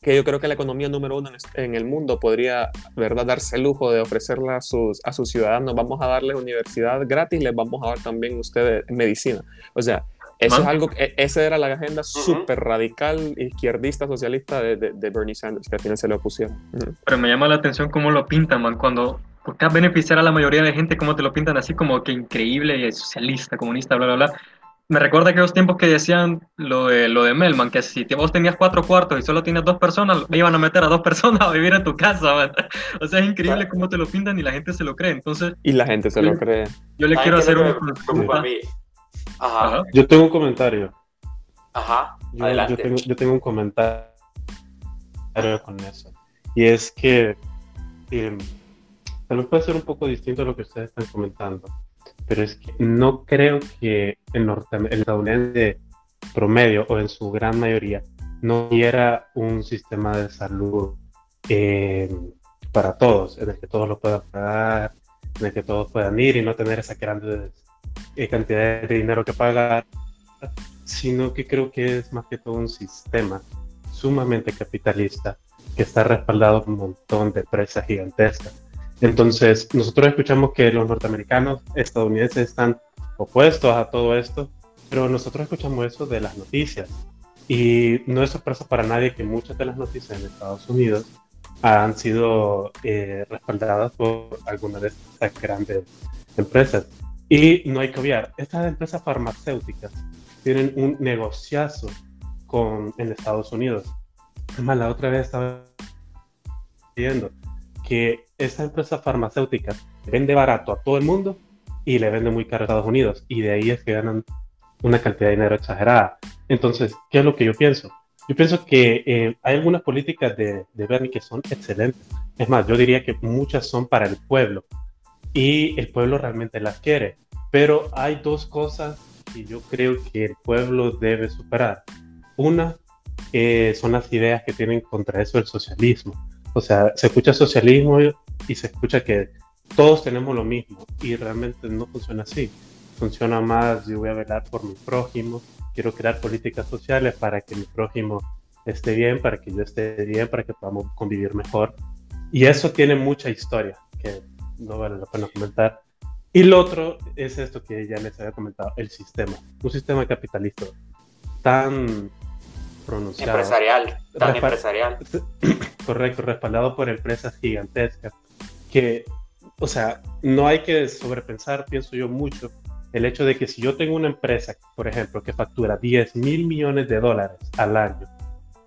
[SPEAKER 3] que yo creo que la economía número uno en, el mundo podría, ¿verdad?, darse el lujo de ofrecerla a sus, a sus ciudadanos. Vamos a darles universidad gratis, les vamos a dar también ustedes medicina. O sea, eso es algo, e, esa era la agenda súper radical, izquierdista, socialista de, de, Bernie Sanders, que al final se le opusieron.
[SPEAKER 4] Pero me llama la atención cómo lo pintan, man, cuando buscas beneficiar a la mayoría de gente, cómo te lo pintan así como que increíble, socialista, comunista, bla, bla, bla. Me recuerda aquellos tiempos que decían lo de, lo de Melman, que si vos tenías cuatro cuartos y solo tienes dos personas, me iban a meter a dos personas a vivir en tu casa. Man. O sea, es increíble cómo te lo pintan y la gente se lo cree. Entonces,
[SPEAKER 3] y la gente se lo cree.
[SPEAKER 4] Yo le quiero hacer una consulta
[SPEAKER 1] Ajá.
[SPEAKER 5] Yo tengo un comentario.
[SPEAKER 1] Ajá.
[SPEAKER 5] Yo,
[SPEAKER 1] Adelante.
[SPEAKER 5] yo tengo, yo tengo un comentario con eso. Y es que eh, tal vez puede ser un poco distinto a lo que ustedes están comentando, pero es que no creo que el, norte, el estadounidense promedio o en su gran mayoría no quiera un sistema de salud eh, para todos, en el que todos lo puedan pagar, en el que todos puedan ir y no tener esa grande eh, cantidad de dinero que pagar, sino que creo que es más que todo un sistema sumamente capitalista que está respaldado por un montón de empresas gigantescas. Entonces, nosotros escuchamos que los norteamericanos, estadounidenses están opuestos a todo esto, pero nosotros escuchamos eso de las noticias. Y no es sorpresa para nadie que muchas de las noticias en Estados Unidos han sido eh, respaldadas por algunas de estas grandes empresas. Y no hay que obviar, estas empresas farmacéuticas tienen un negociazo con, en Estados Unidos. Además, la otra vez estaba viendo que esa empresa farmacéutica vende barato a todo el mundo y le vende muy caro a Estados Unidos. Y de ahí es que ganan una cantidad de dinero exagerada. Entonces, ¿qué es lo que yo pienso? Yo pienso que eh, hay algunas políticas de, de Bernie que son excelentes. Es más, yo diría que muchas son para el pueblo y el pueblo realmente las quiere. Pero hay dos cosas que yo creo que el pueblo debe superar. Una eh, son las ideas que tienen contra eso el socialismo. O sea, se escucha socialismo y se escucha que todos tenemos lo mismo y realmente no funciona así. Funciona más, yo voy a velar por mi prójimo, quiero crear políticas sociales para que mi prójimo esté bien, para que yo esté bien, para que podamos convivir mejor. Y eso tiene mucha historia que no vale la pena comentar. Y lo otro es esto que ya les había comentado, el sistema. Un sistema capitalista tan pronunciado.
[SPEAKER 1] Empresarial, tan empresarial.
[SPEAKER 5] Correcto, respaldado por empresas gigantescas. Que, o sea, no hay que sobrepensar, pienso yo, mucho el hecho de que si yo tengo una empresa, por ejemplo, que factura 10 mil millones de dólares al año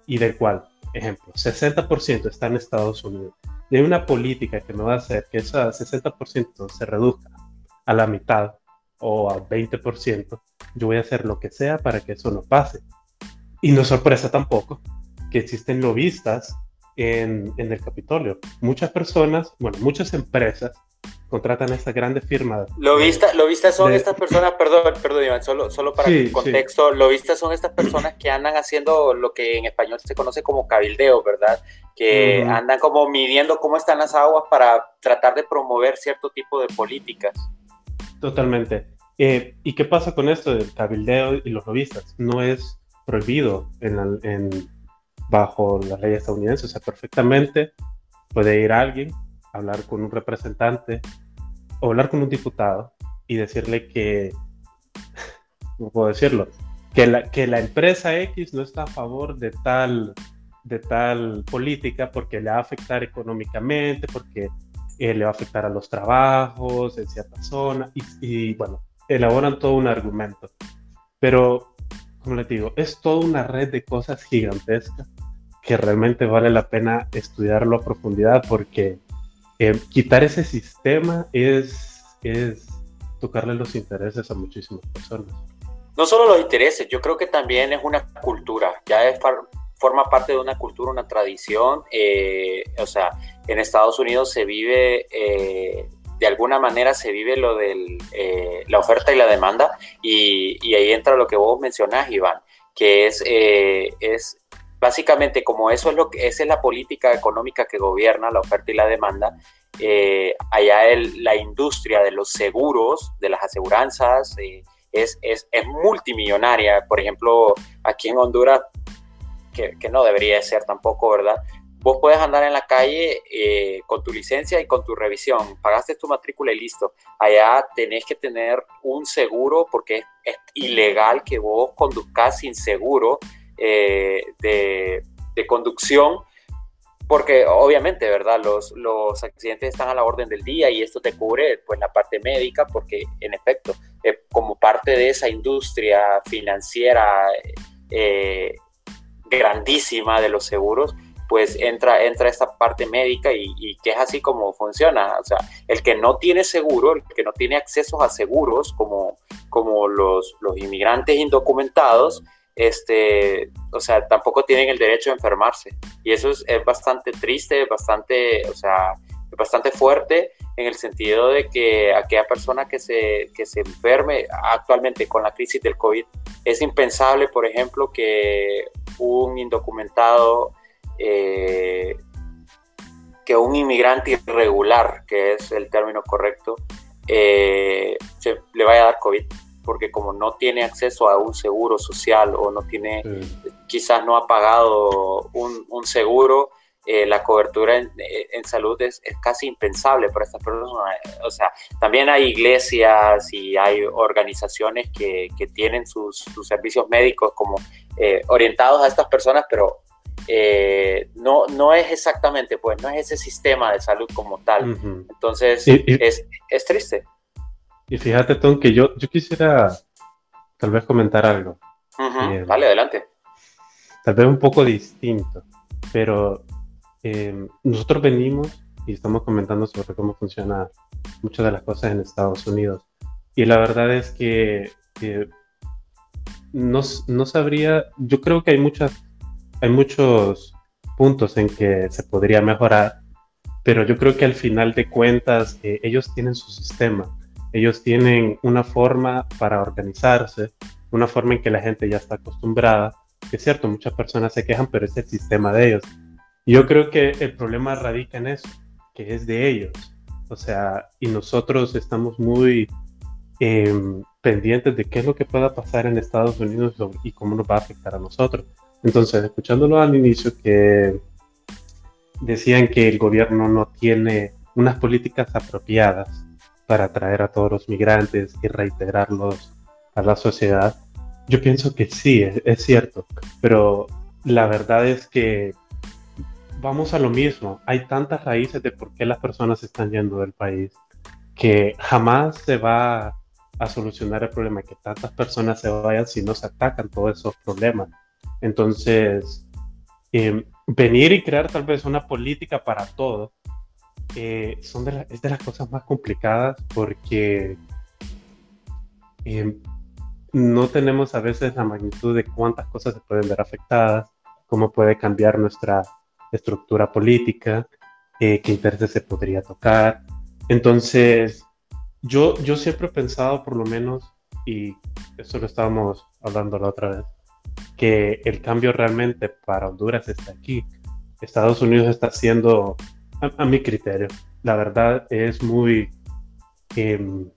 [SPEAKER 5] y del cual, ejemplo, 60% está en Estados Unidos, y hay una política que me va a hacer que ese 60% se reduzca a la mitad o a 20%, yo voy a hacer lo que sea para que eso no pase. Y no es sorpresa tampoco que existen lobistas en, en el Capitolio. Muchas personas, bueno, muchas empresas contratan a estas grandes firmas.
[SPEAKER 1] Lo vista, lo vista son de... estas personas, perdón, perdón, Iván, solo, solo para sí, contexto, sí. lo vista son estas personas que andan haciendo lo que en español se conoce como cabildeo, ¿verdad? Que andan como midiendo cómo están las aguas para tratar de promover cierto tipo de políticas.
[SPEAKER 5] Totalmente. Eh, ¿Y qué pasa con esto del cabildeo y los lobistas? No es prohibido en, la, en bajo las leyes estadounidenses, o sea, perfectamente puede ir alguien hablar con un representante o hablar con un diputado y decirle que, no puedo decirlo, que la, que la empresa X no está a favor de tal, de tal política porque le va a afectar económicamente, porque eh, le va a afectar a los trabajos en cierta zona y, y bueno, elaboran todo un argumento. Pero, como les digo, es toda una red de cosas gigantescas que realmente vale la pena estudiarlo a profundidad porque eh, quitar ese sistema es, es tocarle los intereses a muchísimas personas.
[SPEAKER 1] No solo los intereses, yo creo que también es una cultura, ya es forma parte de una cultura, una tradición. Eh, o sea, en Estados Unidos se vive, eh, de alguna manera se vive lo de eh, la oferta y la demanda, y, y, ahí entra lo que vos mencionás, Iván, que es, es básicamente como eso es lo que esa es la política económica que gobierna la oferta y la demanda eh, allá el, la industria de los seguros de las aseguranzas eh, es, es, es, multimillonaria. Por ejemplo aquí en Honduras que, que, no debería ser tampoco verdad vos puedes andar en la calle eh, con tu licencia y con tu revisión pagaste tu matrícula y listo allá tenés que tener un seguro porque es, es ilegal que vos conduzcas sin seguro eh, de, de, conducción, porque obviamente, ¿verdad? Los, los accidentes están a la orden del día y esto te cubre pues la parte médica, porque en efecto, eh, como parte de esa industria financiera eh, grandísima de los seguros, pues entra, entra esta parte médica y, y, que es así como funciona. O sea, el que no tiene seguro, el que no tiene acceso a seguros como, como los, los inmigrantes indocumentados, este, o sea, tampoco tienen el derecho a enfermarse. Y eso es, es bastante triste, bastante, o sea, bastante fuerte en el sentido de que aquella persona que se, que se enferme actualmente con la crisis del COVID, es impensable, por ejemplo, que un indocumentado eh, que un inmigrante irregular, que es el término correcto, eh, se, le vaya a dar COVID, porque como no tiene acceso a un seguro social o no tiene, quizás no ha pagado un, un seguro, eh, la cobertura en, en salud es, es, casi impensable para estas personas. O sea, también hay iglesias y hay organizaciones que, que tienen sus, sus, servicios médicos como orientados a estas personas, pero eh, no, no es exactamente, pues no es ese sistema de salud como tal. Entonces, es, es, triste.
[SPEAKER 5] Y fíjate, Tom, que yo, yo quisiera tal vez comentar algo.
[SPEAKER 1] Eh, vale, adelante.
[SPEAKER 5] Tal vez un poco distinto, pero eh, nosotros venimos y estamos comentando sobre cómo funciona muchas de las cosas en Estados Unidos. Y la verdad es que no, no sabría, yo creo que hay muchas hay muchos puntos en que se podría mejorar, pero yo creo que al final de cuentas eh, ellos tienen su sistema, ellos tienen una forma para organizarse, una forma en que la gente ya está acostumbrada, es cierto, muchas personas se quejan, pero es el sistema de ellos. Yo creo que el problema radica en eso, que es de ellos. O sea, y nosotros estamos muy em, pendientes de qué es lo que pueda pasar en Estados Unidos y cómo nos va a afectar a nosotros. Entonces, escuchándolo al inicio que decían que el gobierno no tiene unas políticas apropiadas para atraer a todos los migrantes y reintegrarlos a la sociedad, yo pienso que sí, es, cierto, pero la verdad es que vamos a lo mismo, hay tantas raíces de por qué las personas están yendo del país que jamás se va a solucionar el problema que tantas personas se vayan si no se atacan todos esos problemas. Entonces, em, venir y crear tal vez una política para todo eh, son de es de las cosas más complicadas porque em, no tenemos a veces la magnitud de cuántas cosas se pueden ver afectadas, cómo puede cambiar nuestra estructura política, eh, qué intereses se podría tocar. Entonces, yo, yo siempre he pensado, por lo menos, y eso lo estábamos hablando la otra vez, que el cambio realmente para Honduras está aquí. Estados Unidos está haciendo, a, mi criterio, la verdad es muy, em,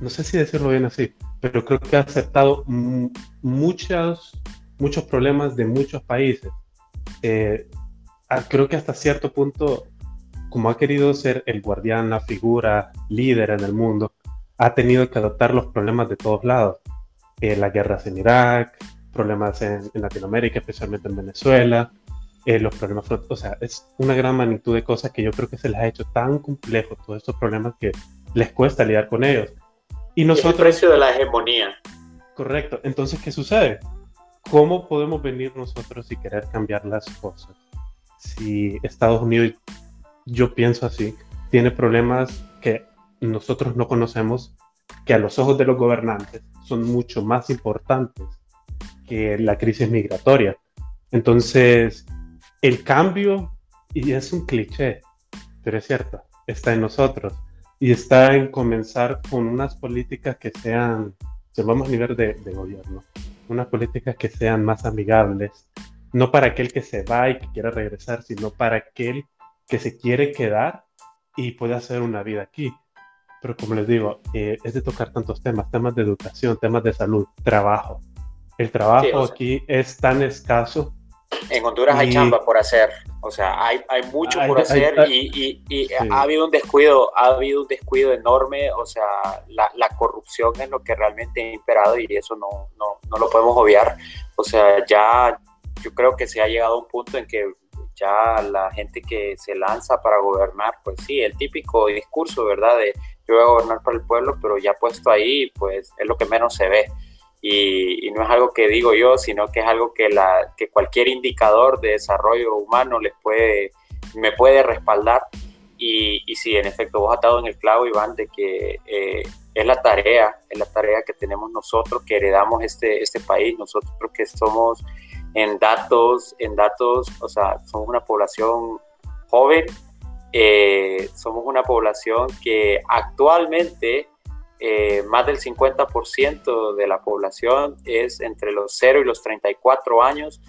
[SPEAKER 5] no sé si decirlo bien así, pero creo que ha aceptado muchos, muchos problemas de muchos países. Eh, creo que hasta cierto punto, como ha querido ser el guardián, la figura líder en el mundo, ha tenido que adoptar los problemas de todos lados eh, las guerras en Irak, problemas en, Latinoamérica, especialmente en Venezuela, eh, los problemas, o sea, es una gran magnitud de cosas que yo creo que se les ha hecho tan complejo, todos estos problemas que les cuesta lidiar con ellos.
[SPEAKER 1] Y nosotros... el precio de la hegemonía.
[SPEAKER 5] Correcto. Entonces, ¿qué sucede? ¿Cómo podemos venir nosotros y querer cambiar las cosas? Si Estados Unidos, yo pienso así, tiene problemas que nosotros no conocemos, que a los ojos de los gobernantes son mucho más importantes que la crisis migratoria. Entonces, el cambio, y es un cliché, pero es cierto, está en nosotros. Y está en comenzar con unas políticas que sean, llamamos a nivel de, gobierno, unas políticas que sean más amigables, no para aquel que se va y que quiera regresar, sino para aquel que se quiere quedar y puede hacer una vida aquí pero como les digo, eh, es de tocar tantos temas, temas de educación, temas de salud, trabajo. El trabajo aquí es tan escaso.
[SPEAKER 1] En Honduras hay chamba por hacer, o sea, hay, hay mucho por hacer y, y, ha habido un descuido, ha habido un descuido enorme, o sea, la, la, corrupción es lo que realmente ha imperado y eso no, no, no lo podemos obviar. O sea, ya yo creo que se ha llegado a un punto en que ya la gente que se lanza para gobernar, pues sí, el típico discurso, ¿verdad? De yo voy a gobernar para el pueblo, pero ya puesto ahí, pues es lo que menos se ve. y, no es algo que digo yo, sino que es algo que, la, que cualquier indicador de desarrollo humano les puede, me puede respaldar. Y, y sí, en efecto, vos has en el clavo, Iván, de que eh, es la tarea, es la tarea que tenemos nosotros, que heredamos este, este país, nosotros que somos en datos, en datos, o sea, somos una población joven, eh, somos una población que actualmente eh, más del 50% de la población es entre los 0 y los 34 años.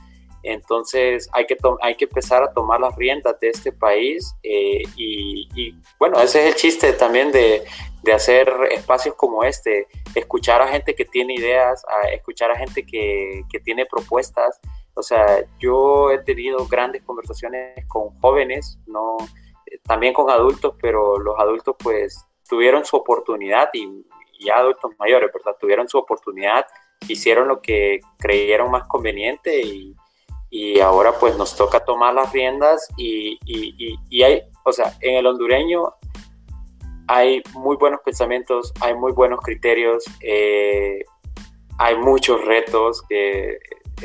[SPEAKER 1] Entonces hay que, hay que empezar a tomar las riendas de este país eh, y, bueno, ese es el chiste también de, de, hacer espacios como este, escuchar a gente que tiene ideas, a escuchar a gente que, que tiene propuestas. O sea, yo he tenido grandes conversaciones con jóvenes, no, también con adultos, pero los adultos pues tuvieron su oportunidad y, ya adultos mayores, ¿verdad? Tuvieron su oportunidad, hicieron lo que creyeron más conveniente y, y ahora pues nos toca tomar las riendas y, y, y, hay, o sea, en el hondureño hay muy buenos pensamientos, hay muy buenos criterios, eh, hay muchos retos que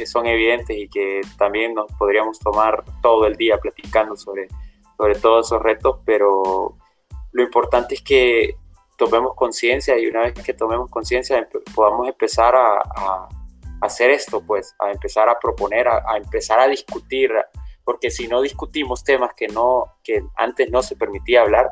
[SPEAKER 1] son evidentes y que también nos podríamos tomar todo el día platicando sobre, sobre todos esos retos, pero lo importante es que tomemos conciencia y una vez que tomemos conciencia podamos empezar a, hacer esto, pues, a empezar a proponer, a, empezar a discutir, porque si no discutimos temas que, no, que antes no se permitía hablar,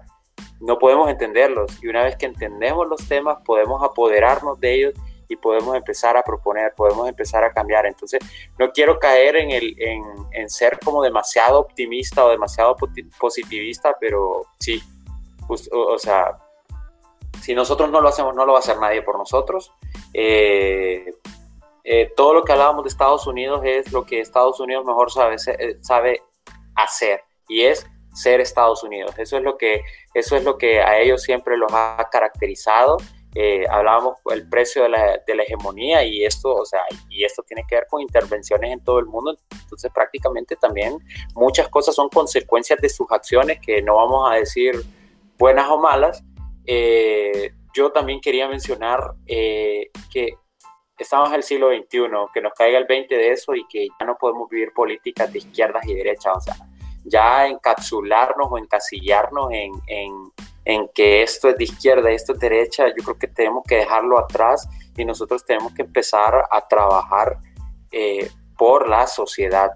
[SPEAKER 1] no podemos entenderlos. Y una vez que entendemos los temas, podemos apoderarnos de ellos y podemos empezar a proponer, podemos empezar a cambiar. Entonces, no quiero caer en, el, en, en ser como demasiado optimista o demasiado positivista, pero sí, pues, o, sea, si nosotros no lo hacemos, no lo va a hacer nadie por nosotros. Eh, eh, todo lo que hablábamos de Estados Unidos es lo que Estados Unidos mejor sabe, eh, sabe hacer y es ser Estados Unidos. Eso es lo que, eso es lo que a ellos siempre los ha caracterizado. Hablábamos del precio de la, de la, hegemonía y esto, o sea, y esto tiene que ver con intervenciones en todo el mundo. Entonces, prácticamente también muchas cosas son consecuencias de sus acciones que no vamos a decir buenas o malas, eh, yo también quería mencionar eh, que estamos en el siglo XXI, que nos caiga el 20 de eso y que ya no podemos vivir políticas de izquierdas y derechas, o sea, ya encapsularnos o encasillarnos en, en, en que esto es de izquierda y esto es derecha, yo creo que tenemos que dejarlo atrás y nosotros tenemos que empezar a trabajar eh, por la sociedad,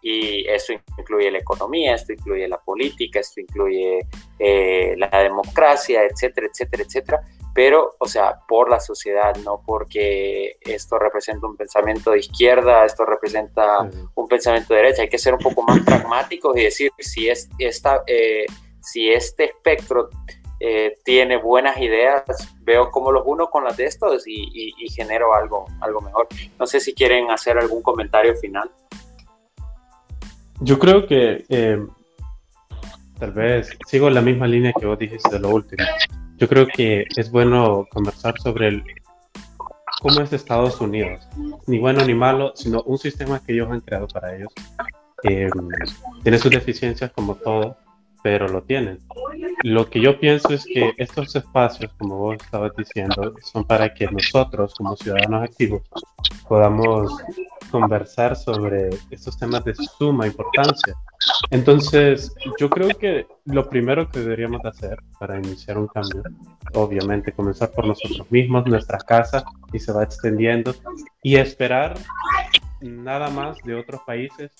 [SPEAKER 1] y eso incluye la economía, esto incluye la política, esto incluye eh, la democracia, etcétera, etcétera, etcétera, pero, o sea, por la sociedad, no porque esto representa un pensamiento de izquierda, esto representa un pensamiento de derecha, hay que ser un poco más pragmáticos y decir si, es, esta, eh, si este espectro eh, tiene buenas ideas, veo cómo los uno con las de estos y, y genero algo, algo mejor. No sé si quieren hacer algún comentario final.
[SPEAKER 5] Yo creo que eh, tal vez sigo la misma línea que vos dijiste de lo último. Yo creo que es bueno conversar sobre el, cómo es Estados Unidos. Ni bueno ni malo, sino un sistema que ellos han creado para ellos. Eh, tiene sus deficiencias como todo, pero lo tienen. Lo que yo pienso es que estos espacios, como vos estabas diciendo, son para que nosotros, como ciudadanos activos, podamos conversar sobre estos temas de suma importancia. Entonces, yo creo que lo primero que deberíamos hacer para iniciar un cambio, obviamente comenzar por nosotros mismos, nuestra casa, y se va extendiendo, y esperar nada más de otros países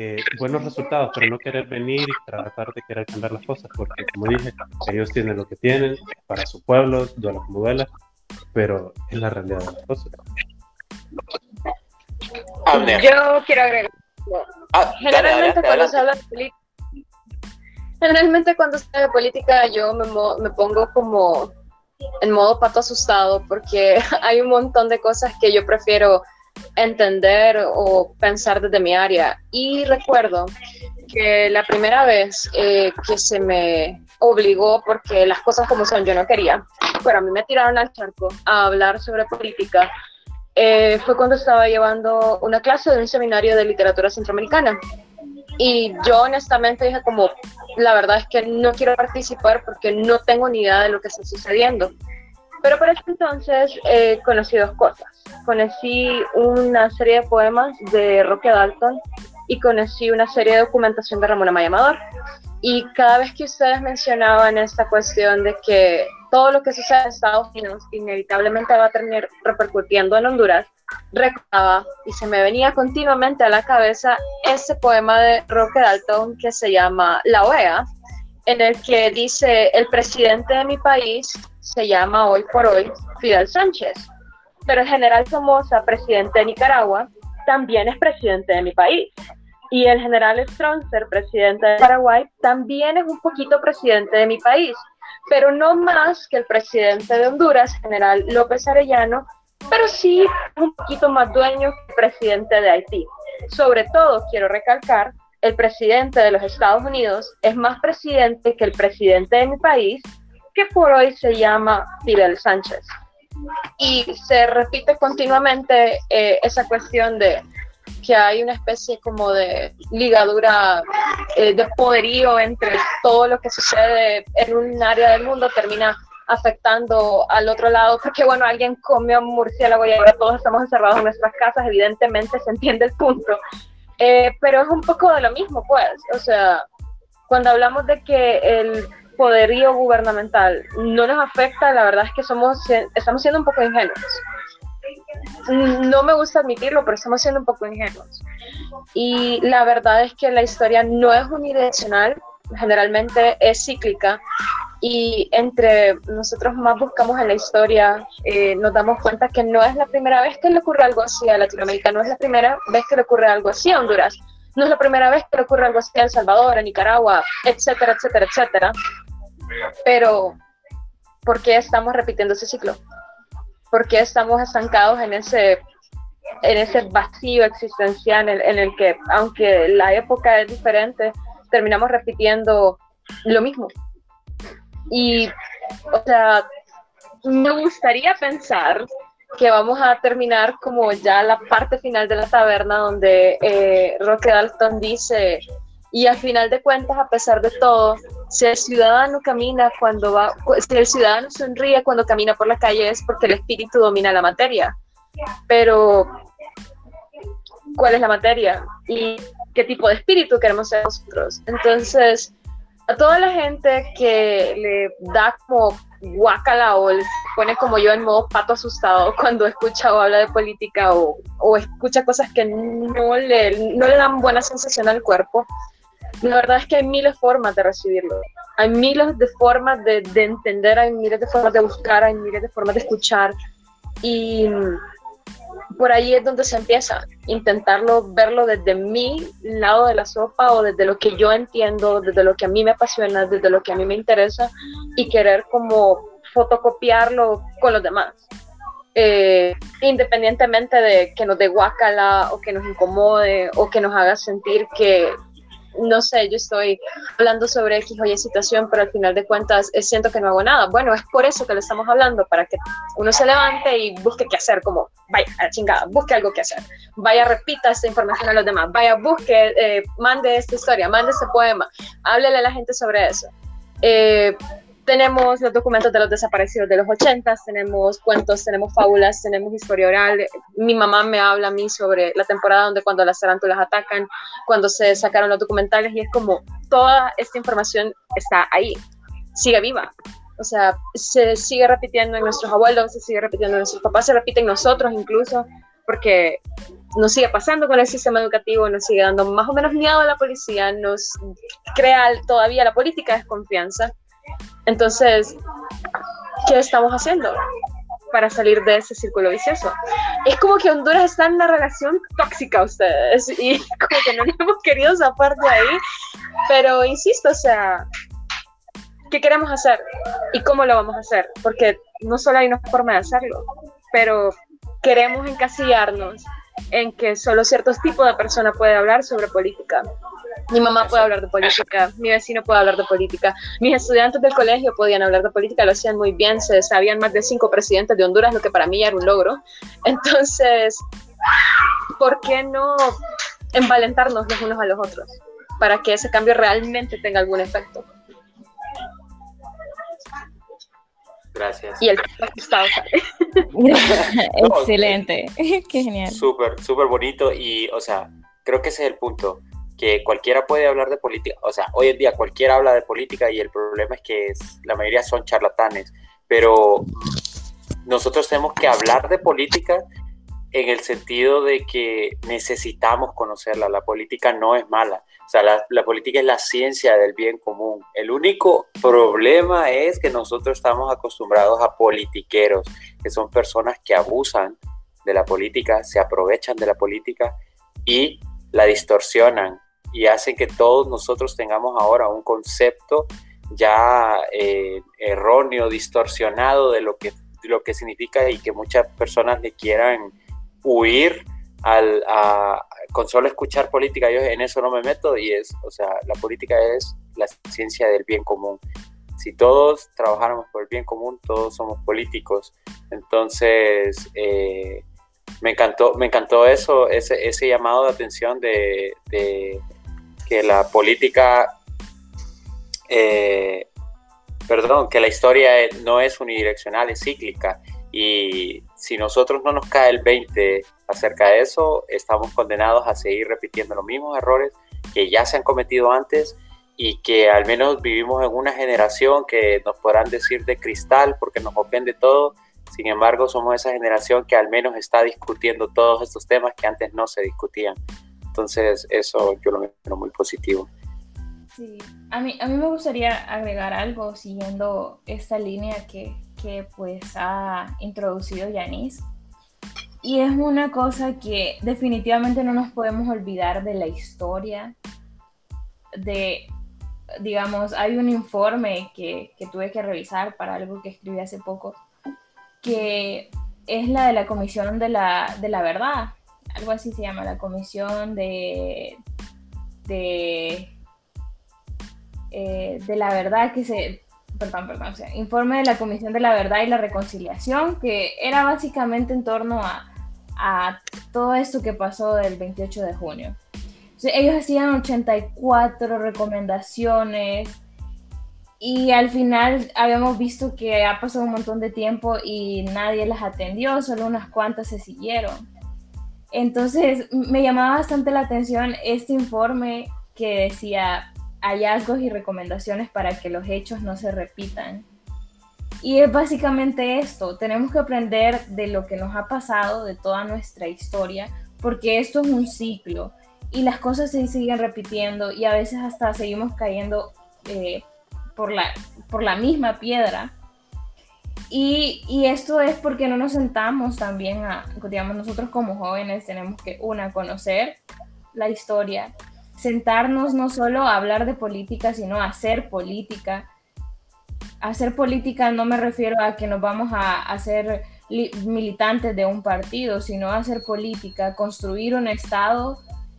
[SPEAKER 5] eh, buenos resultados, pero no querer venir y tratar de querer cambiar las cosas, porque como dije, ellos tienen lo que tienen para su pueblo, duela como duela, pero es la realidad de las cosas.
[SPEAKER 6] Yo quiero agregar. Ah, generalmente cuando se habla de política, generalmente cuando se habla de política yo me, me pongo como en modo pato asustado porque hay un montón de cosas que yo prefiero entender o pensar desde mi área. Y recuerdo que la primera vez eh, que se me obligó, porque las cosas como son, yo no quería, pero a mí me tiraron al charco a hablar sobre política, eh, fue cuando estaba llevando una clase de un seminario de literatura centroamericana. Y yo honestamente dije como, la verdad es que no quiero participar porque no tengo ni idea de lo que está sucediendo. Pero por ese entonces eh, conocí dos cosas. Conocí una serie de poemas de Roque Dalton y conocí una serie de documentación de Ramón Amaya Amador. Y cada vez que ustedes mencionaban esta cuestión de que todo lo que sucede en Estados Unidos inevitablemente va a terminar repercutiendo en Honduras, recordaba y se me venía continuamente a la cabeza ese poema de Roque Dalton que se llama La OEA, en el que dice, el presidente de mi país se llama hoy por hoy Fidel Sánchez, pero el general Somoza, presidente de Nicaragua, también es presidente de mi país. Y el general Stronzer, presidente de Paraguay, también es un poquito presidente de mi país, pero no más que el presidente de Honduras, general López Arellano, pero sí un poquito más dueño que el presidente de Haití. Sobre todo, quiero recalcar, el presidente de los Estados Unidos es más presidente que el presidente de mi país, que por hoy se llama Fidel Sánchez. Y se repite continuamente eh, esa cuestión de que hay una especie como de ligadura eh, de poderío entre todo lo que sucede en un área del mundo termina afectando al otro lado, porque bueno, alguien comió murciélago y ahora todos estamos encerrados en nuestras casas, evidentemente se entiende el punto, eh, pero es un poco de lo mismo, pues, o sea, cuando hablamos de que el poderío gubernamental no nos afecta, la verdad es que somos, estamos siendo un poco ingenuos no me gusta admitirlo, pero estamos siendo un poco ingenuos. Y la verdad es que la historia no es unidireccional, generalmente es cíclica. Y entre nosotros más buscamos en la historia, eh, nos damos cuenta que no es la primera vez que le ocurre algo así a Latinoamérica, no es la primera vez que le ocurre algo así a Honduras, no es la primera vez que le ocurre algo así a El Salvador, a Nicaragua, etcétera, etcétera, etcétera. Pero, ¿por qué estamos repitiendo ese ciclo? Por qué estamos estancados en ese, en ese vacío existencial en, el que, aunque la época es diferente, terminamos repitiendo lo mismo. Y, o sea, me gustaría pensar que vamos a terminar como ya la parte final de la taberna donde eh, Roque Dalton dice, y al final de cuentas, a pesar de todo, si el ciudadano camina cuando va, si el ciudadano sonríe cuando camina por la calle es porque el espíritu domina la materia. Pero, ¿cuál es la materia? ¿Y qué tipo de espíritu queremos ser nosotros? Entonces, a toda la gente que le da como guacala o le pone como yo en modo pato asustado cuando escucha o habla de política o, o escucha cosas que no le, no le dan buena sensación al cuerpo, la verdad es que hay miles de formas de recibirlo. Hay miles de formas de, entender, hay miles de formas de buscar, hay miles de formas de escuchar. Y por ahí es donde se empieza, intentarlo, verlo desde mi lado de la sopa o desde lo que yo entiendo, desde lo que a mí me apasiona, desde lo que a mí me interesa y querer como fotocopiarlo con los demás. Eh, independientemente de que nos dé guacala o que nos incomode o que nos haga sentir que, no sé, yo estoy hablando sobre X o Y situación, pero al final de cuentas eh, siento que no hago nada. Bueno, es por eso que le estamos hablando, para que uno se levante y busque qué hacer, como, vaya, a la chingada, busque algo que hacer, vaya, repita esta información a los demás, vaya, busque, eh, mande esta historia, mande este poema, háblele a la gente sobre eso. Eh, tenemos los documentos de los desaparecidos de los 80, tenemos cuentos, tenemos fábulas, tenemos historia oral. Mi mamá me habla a mí sobre la temporada donde cuando las tarántulas atacan, cuando se sacaron los documentales y es como toda esta información está ahí, sigue viva. O sea, se sigue repitiendo en nuestros abuelos, se sigue repitiendo en nuestros papás, se repite en nosotros incluso, porque nos sigue pasando con el sistema educativo, nos sigue dando más o menos miedo a la policía, nos crea todavía la política de desconfianza entonces, ¿qué estamos haciendo para salir de ese círculo vicioso? Es como que Honduras está en una relación tóxica ustedes y como que no nos hemos querido zafar de ahí, pero insisto, o sea, ¿qué queremos hacer y cómo lo vamos a hacer? Porque no solo hay una forma de hacerlo, pero queremos encasillarnos en que solo ciertos tipos de personas pueden hablar sobre política mi mamá puede hablar de política, mi vecino puede hablar de política, mis estudiantes del colegio podían hablar de política, lo hacían muy bien, se sabían más de cinco presidentes de Honduras, lo que para mí era un logro. Entonces, ¿por qué no envalentarnos los unos a los otros para que ese cambio realmente tenga algún efecto?
[SPEAKER 1] Gracias.
[SPEAKER 6] Y el asustado
[SPEAKER 2] Excelente. Qué genial.
[SPEAKER 1] Súper, súper bonito y, o sea, creo que ese es el punto que cualquiera puede hablar de política, o sea, hoy en día cualquiera habla de política y el problema es que la mayoría son charlatanes, pero nosotros tenemos que hablar de política en el sentido de que necesitamos conocerla, la política no es mala, o sea, la, la, política es la ciencia del bien común. El único problema es que nosotros estamos acostumbrados a politiqueros, que son personas que abusan de la política, se aprovechan de la política y la distorsionan y hacen que todos nosotros tengamos ahora un concepto ya eh, erróneo, distorsionado de lo que, lo que significa y que muchas personas le quieran huir al, con solo escuchar política. Yo en eso no me meto y es, o sea, la política es la ciencia del bien común. Si todos trabajáramos por el bien común, todos somos políticos. Entonces, eh, me encantó, me encantó eso, ese, ese llamado de atención de que la política, eh, perdón, que la historia no es unidireccional, es cíclica. Y si nosotros no nos cae el 20 acerca de eso, estamos condenados a seguir repitiendo los mismos errores que ya se han cometido antes y que al menos vivimos en una generación que nos podrán decir de cristal porque nos ofende todo. Sin embargo, somos esa generación que al menos está discutiendo todos estos temas que antes no se discutían. Entonces, eso yo lo veo muy positivo.
[SPEAKER 2] Sí, a mí, a mí me gustaría agregar algo siguiendo esta línea que, que pues ha introducido Yanis. Y es una cosa que definitivamente no nos podemos olvidar de la historia. De, digamos, hay un informe que, que tuve que revisar para algo que escribí hace poco, que es la de la Comisión de la, de la Verdad, algo así se llama, la Comisión de, de, eh, de la Verdad que se, perdón, perdón, o sea, informe de la Comisión de la Verdad y la Reconciliación, que era básicamente en torno a, a todo esto que pasó del 28 de junio. ellos hacían 84 recomendaciones y al final habíamos visto que ha pasado un montón de tiempo y nadie las atendió, solo unas cuantas se siguieron. Entonces me llamaba bastante la atención este informe que decía hallazgos y recomendaciones para que los hechos no se repitan. Y es básicamente esto, tenemos que aprender de lo que nos ha pasado, de toda nuestra historia, porque esto es un ciclo y las cosas se siguen repitiendo y a veces hasta seguimos cayendo eh, por, la, por la misma piedra y, esto es porque no nos sentamos también a, digamos, nosotros como jóvenes tenemos que, una, conocer la historia, sentarnos no solo a hablar de política, sino a hacer política. Hacer política no me refiero a que nos vamos a hacer militantes de un partido, sino a hacer política, construir un Estado,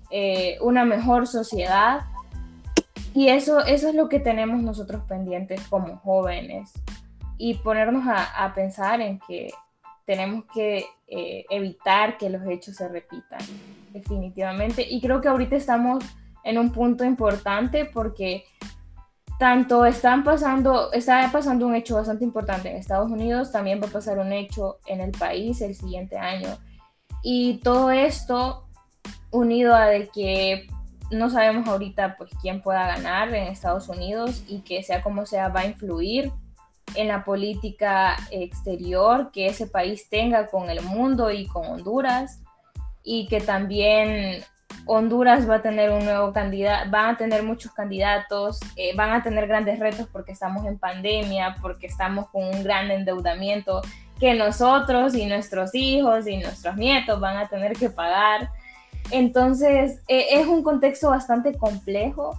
[SPEAKER 2] eh, una mejor sociedad. Y eso, eso es lo que tenemos nosotros pendientes como jóvenes y ponernos a, pensar en que tenemos que eh, evitar que los hechos se repitan, definitivamente. Y creo que ahorita estamos en un punto importante porque tanto están pasando, está pasando un hecho bastante importante en Estados Unidos, también va a pasar un hecho en el país el siguiente año. Y todo esto unido a de que no sabemos ahorita pues quién pueda ganar en Estados Unidos y que sea como sea va a influir en la política exterior que ese país tenga con el mundo y con Honduras y que también Honduras va a tener un nuevo candidato, van a tener muchos candidatos, eh, van a tener grandes retos porque estamos en pandemia, porque estamos con un gran endeudamiento que nosotros y nuestros hijos y nuestros nietos van a tener que pagar. Entonces, eh, es un contexto bastante complejo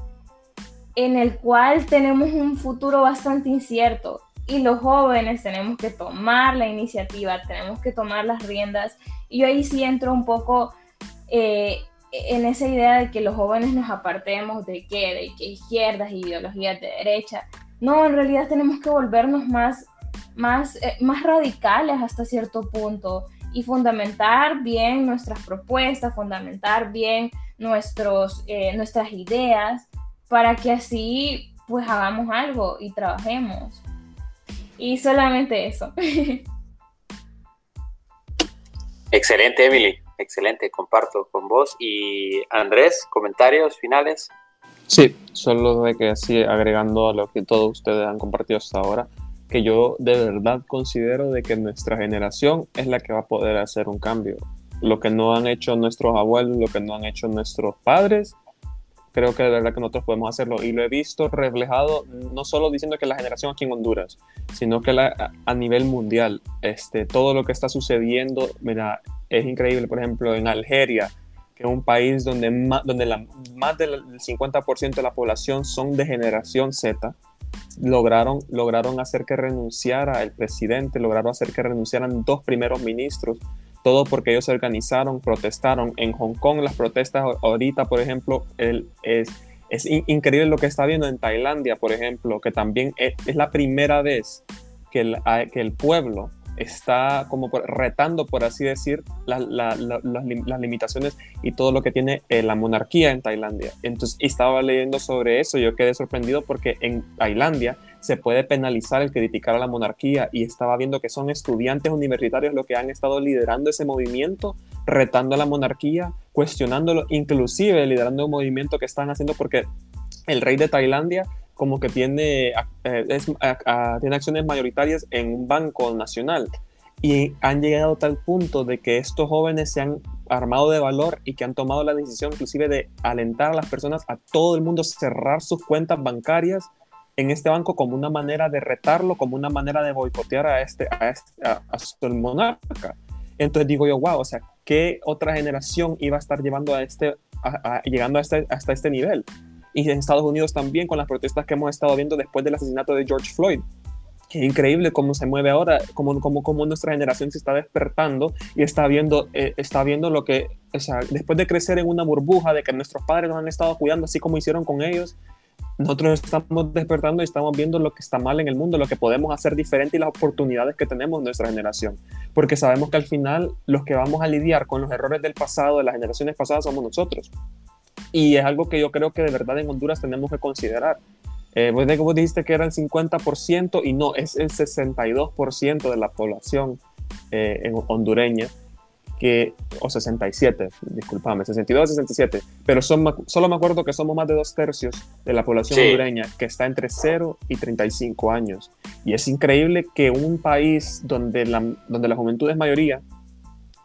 [SPEAKER 2] en el cual tenemos un futuro bastante incierto y los jóvenes tenemos que tomar la iniciativa, tenemos que tomar las riendas. Y yo ahí sí entro un poco eh, en esa idea de que los jóvenes nos apartemos de qué, de que izquierdas, ideologías de derecha. No, en realidad tenemos que volvernos más, más, eh, más radicales hasta cierto punto y fundamentar bien nuestras propuestas, fundamentar bien nuestros, eh, nuestras ideas para que así pues hagamos algo y trabajemos. Y solamente eso.
[SPEAKER 1] Excelente, Emily. Excelente, comparto con vos. Y Andrés, comentarios finales.
[SPEAKER 3] Sí, solo de que así agregando a lo que todos ustedes han compartido hasta ahora, que yo de verdad considero de que nuestra generación es la que va a poder hacer un cambio. Lo que no han hecho nuestros abuelos, lo que no han hecho nuestros padres, creo que de verdad que nosotros podemos hacerlo. Y lo he visto reflejado no solo diciendo que la generación aquí en Honduras, sino que la, a nivel mundial, este, todo lo que está sucediendo, mira, es increíble. Por ejemplo, en Algeria, que es un país donde, más, donde la, más del 50% de la población son de generación Z, lograron, lograron hacer que renunciara el presidente, lograron hacer que renunciaran dos primeros ministros todo porque ellos se organizaron, protestaron. En Hong Kong las protestas ahorita, por ejemplo, el, es, es increíble lo que está viendo en Tailandia, por ejemplo, que también es, la primera vez que el, que el pueblo está como retando, por así decir, las limitaciones y todo lo que tiene eh, la monarquía en Tailandia. Entonces, estaba leyendo sobre eso, yo quedé sorprendido porque en Tailandia se puede penalizar el criticar a la monarquía y estaba viendo que son estudiantes universitarios los que han estado liderando ese movimiento, retando a la monarquía, cuestionándolo, inclusive liderando un movimiento que están haciendo porque el rey de Tailandia como que tiene, eh, tiene acciones mayoritarias en un banco nacional. Y han llegado a tal punto de que estos jóvenes se han armado de valor y que han tomado la decisión inclusive de alentar a las personas, a todo el mundo cerrar sus cuentas bancarias en este banco como una manera de retarlo, como una manera de boicotear a este, a, este, su monarca. Entonces digo yo, wow, o sea, ¿qué otra generación iba a estar llevando a este, llegando a este, hasta este nivel? Y en Estados Unidos también con las protestas que hemos estado viendo después del asesinato de George Floyd. Es increíble cómo se mueve ahora, cómo, cómo, cómo nuestra generación se está despertando y está viendo, eh, está viendo lo que, o sea, después de crecer en una burbuja de que nuestros padres nos han estado cuidando así como hicieron con ellos, nosotros estamos despertando y estamos viendo lo que está mal en el mundo, lo que podemos hacer diferente y las oportunidades que tenemos en nuestra generación. Porque sabemos que al final los que vamos a lidiar con los errores del pasado, de las generaciones pasadas, somos nosotros. Y es algo que yo creo que de verdad en Honduras tenemos que considerar. Eh, vos, vos dijiste que era el 50% y no, es el 62% de la población eh, hondureña que, o 67, discúlpame, 62 67, pero son, solo me acuerdo que somos más de dos tercios de la población hondureña que está entre 0 y 35 años. Y es increíble que un país donde la, donde la juventud es mayoría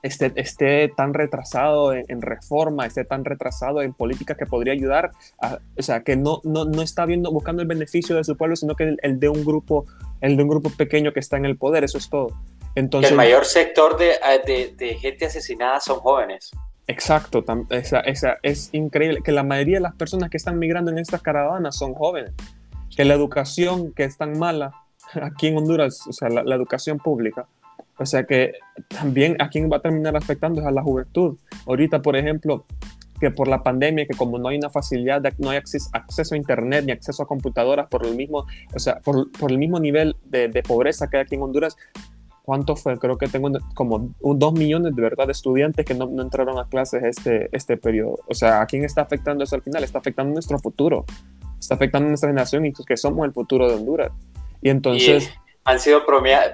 [SPEAKER 3] esté, esté tan retrasado en, reforma, esté tan retrasado en políticas que podría ayudar, a, o sea, que no, no, no, está viendo, buscando el beneficio de su pueblo, sino que el, de un grupo, el de un grupo pequeño que está en el poder, eso es todo
[SPEAKER 1] el mayor sector ah, de, gente asesinada son jóvenes.
[SPEAKER 3] Exacto, esa, esa, es increíble que la mayoría de las personas que están migrando en estas caravanas son jóvenes, que la educación que es tan mala aquí en Honduras, o sea, la, educación pública, o sea que también a quien va a terminar afectando es a la juventud. Ahorita, por ejemplo, que por la pandemia, que como no hay una facilidad, no hay acceso, a internet ni acceso a computadoras por el mismo, o sea, por, por el mismo nivel de, de, pobreza que hay aquí en Honduras, ¿cuánto fue? Creo que tengo como dos millones de verdad de estudiantes que no, entraron a clases este, este periodo. O sea, ¿a quién está afectando eso al final? Está afectando nuestro futuro, está afectando nuestra generación y que somos el futuro de Honduras. Y entonces...
[SPEAKER 1] han sido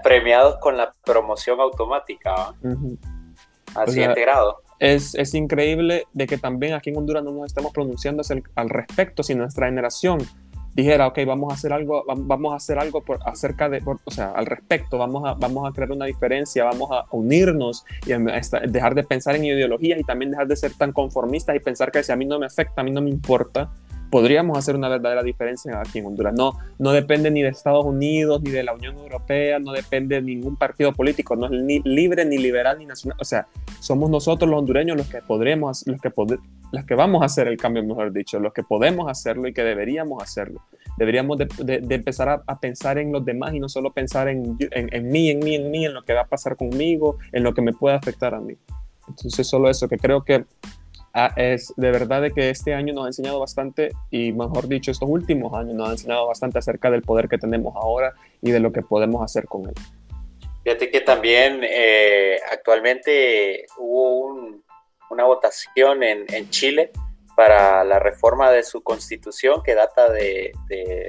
[SPEAKER 1] premiados con la promoción automática, a siguiente grado.
[SPEAKER 3] Es, es, increíble de que también aquí en Honduras no nos estemos pronunciando al respecto, si nuestra generación dijera, ok, vamos a hacer algo, vamos a hacer algo por, acerca de, o sea, al respecto, vamos a, vamos a crear una diferencia, vamos a unirnos y dejar de pensar en ideologías y también dejar de ser tan conformistas y pensar que a mí no me afecta, a mí no me importa, podríamos hacer una verdadera diferencia aquí en Honduras. No, no depende ni de Estados Unidos, ni de la Unión Europea, no depende de ningún partido político, no es ni libre, ni liberal, ni nacional. O sea, somos nosotros los hondureños los que podremos, los que, los que vamos a hacer el cambio, mejor dicho, los que podemos hacerlo y que deberíamos hacerlo. Deberíamos de, empezar a, pensar en los demás y no solo pensar en, en, en mí, en mí, en mí, en lo que va a pasar conmigo, en lo que me puede afectar a mí. Entonces, solo eso, que creo que Ah, es de verdad de que este año nos ha enseñado bastante y mejor dicho estos últimos años nos ha enseñado bastante acerca del poder que tenemos ahora y de lo que podemos hacer con él.
[SPEAKER 1] Fíjate que también eh, actualmente hubo una votación en, en, Chile para la reforma de su constitución que data de,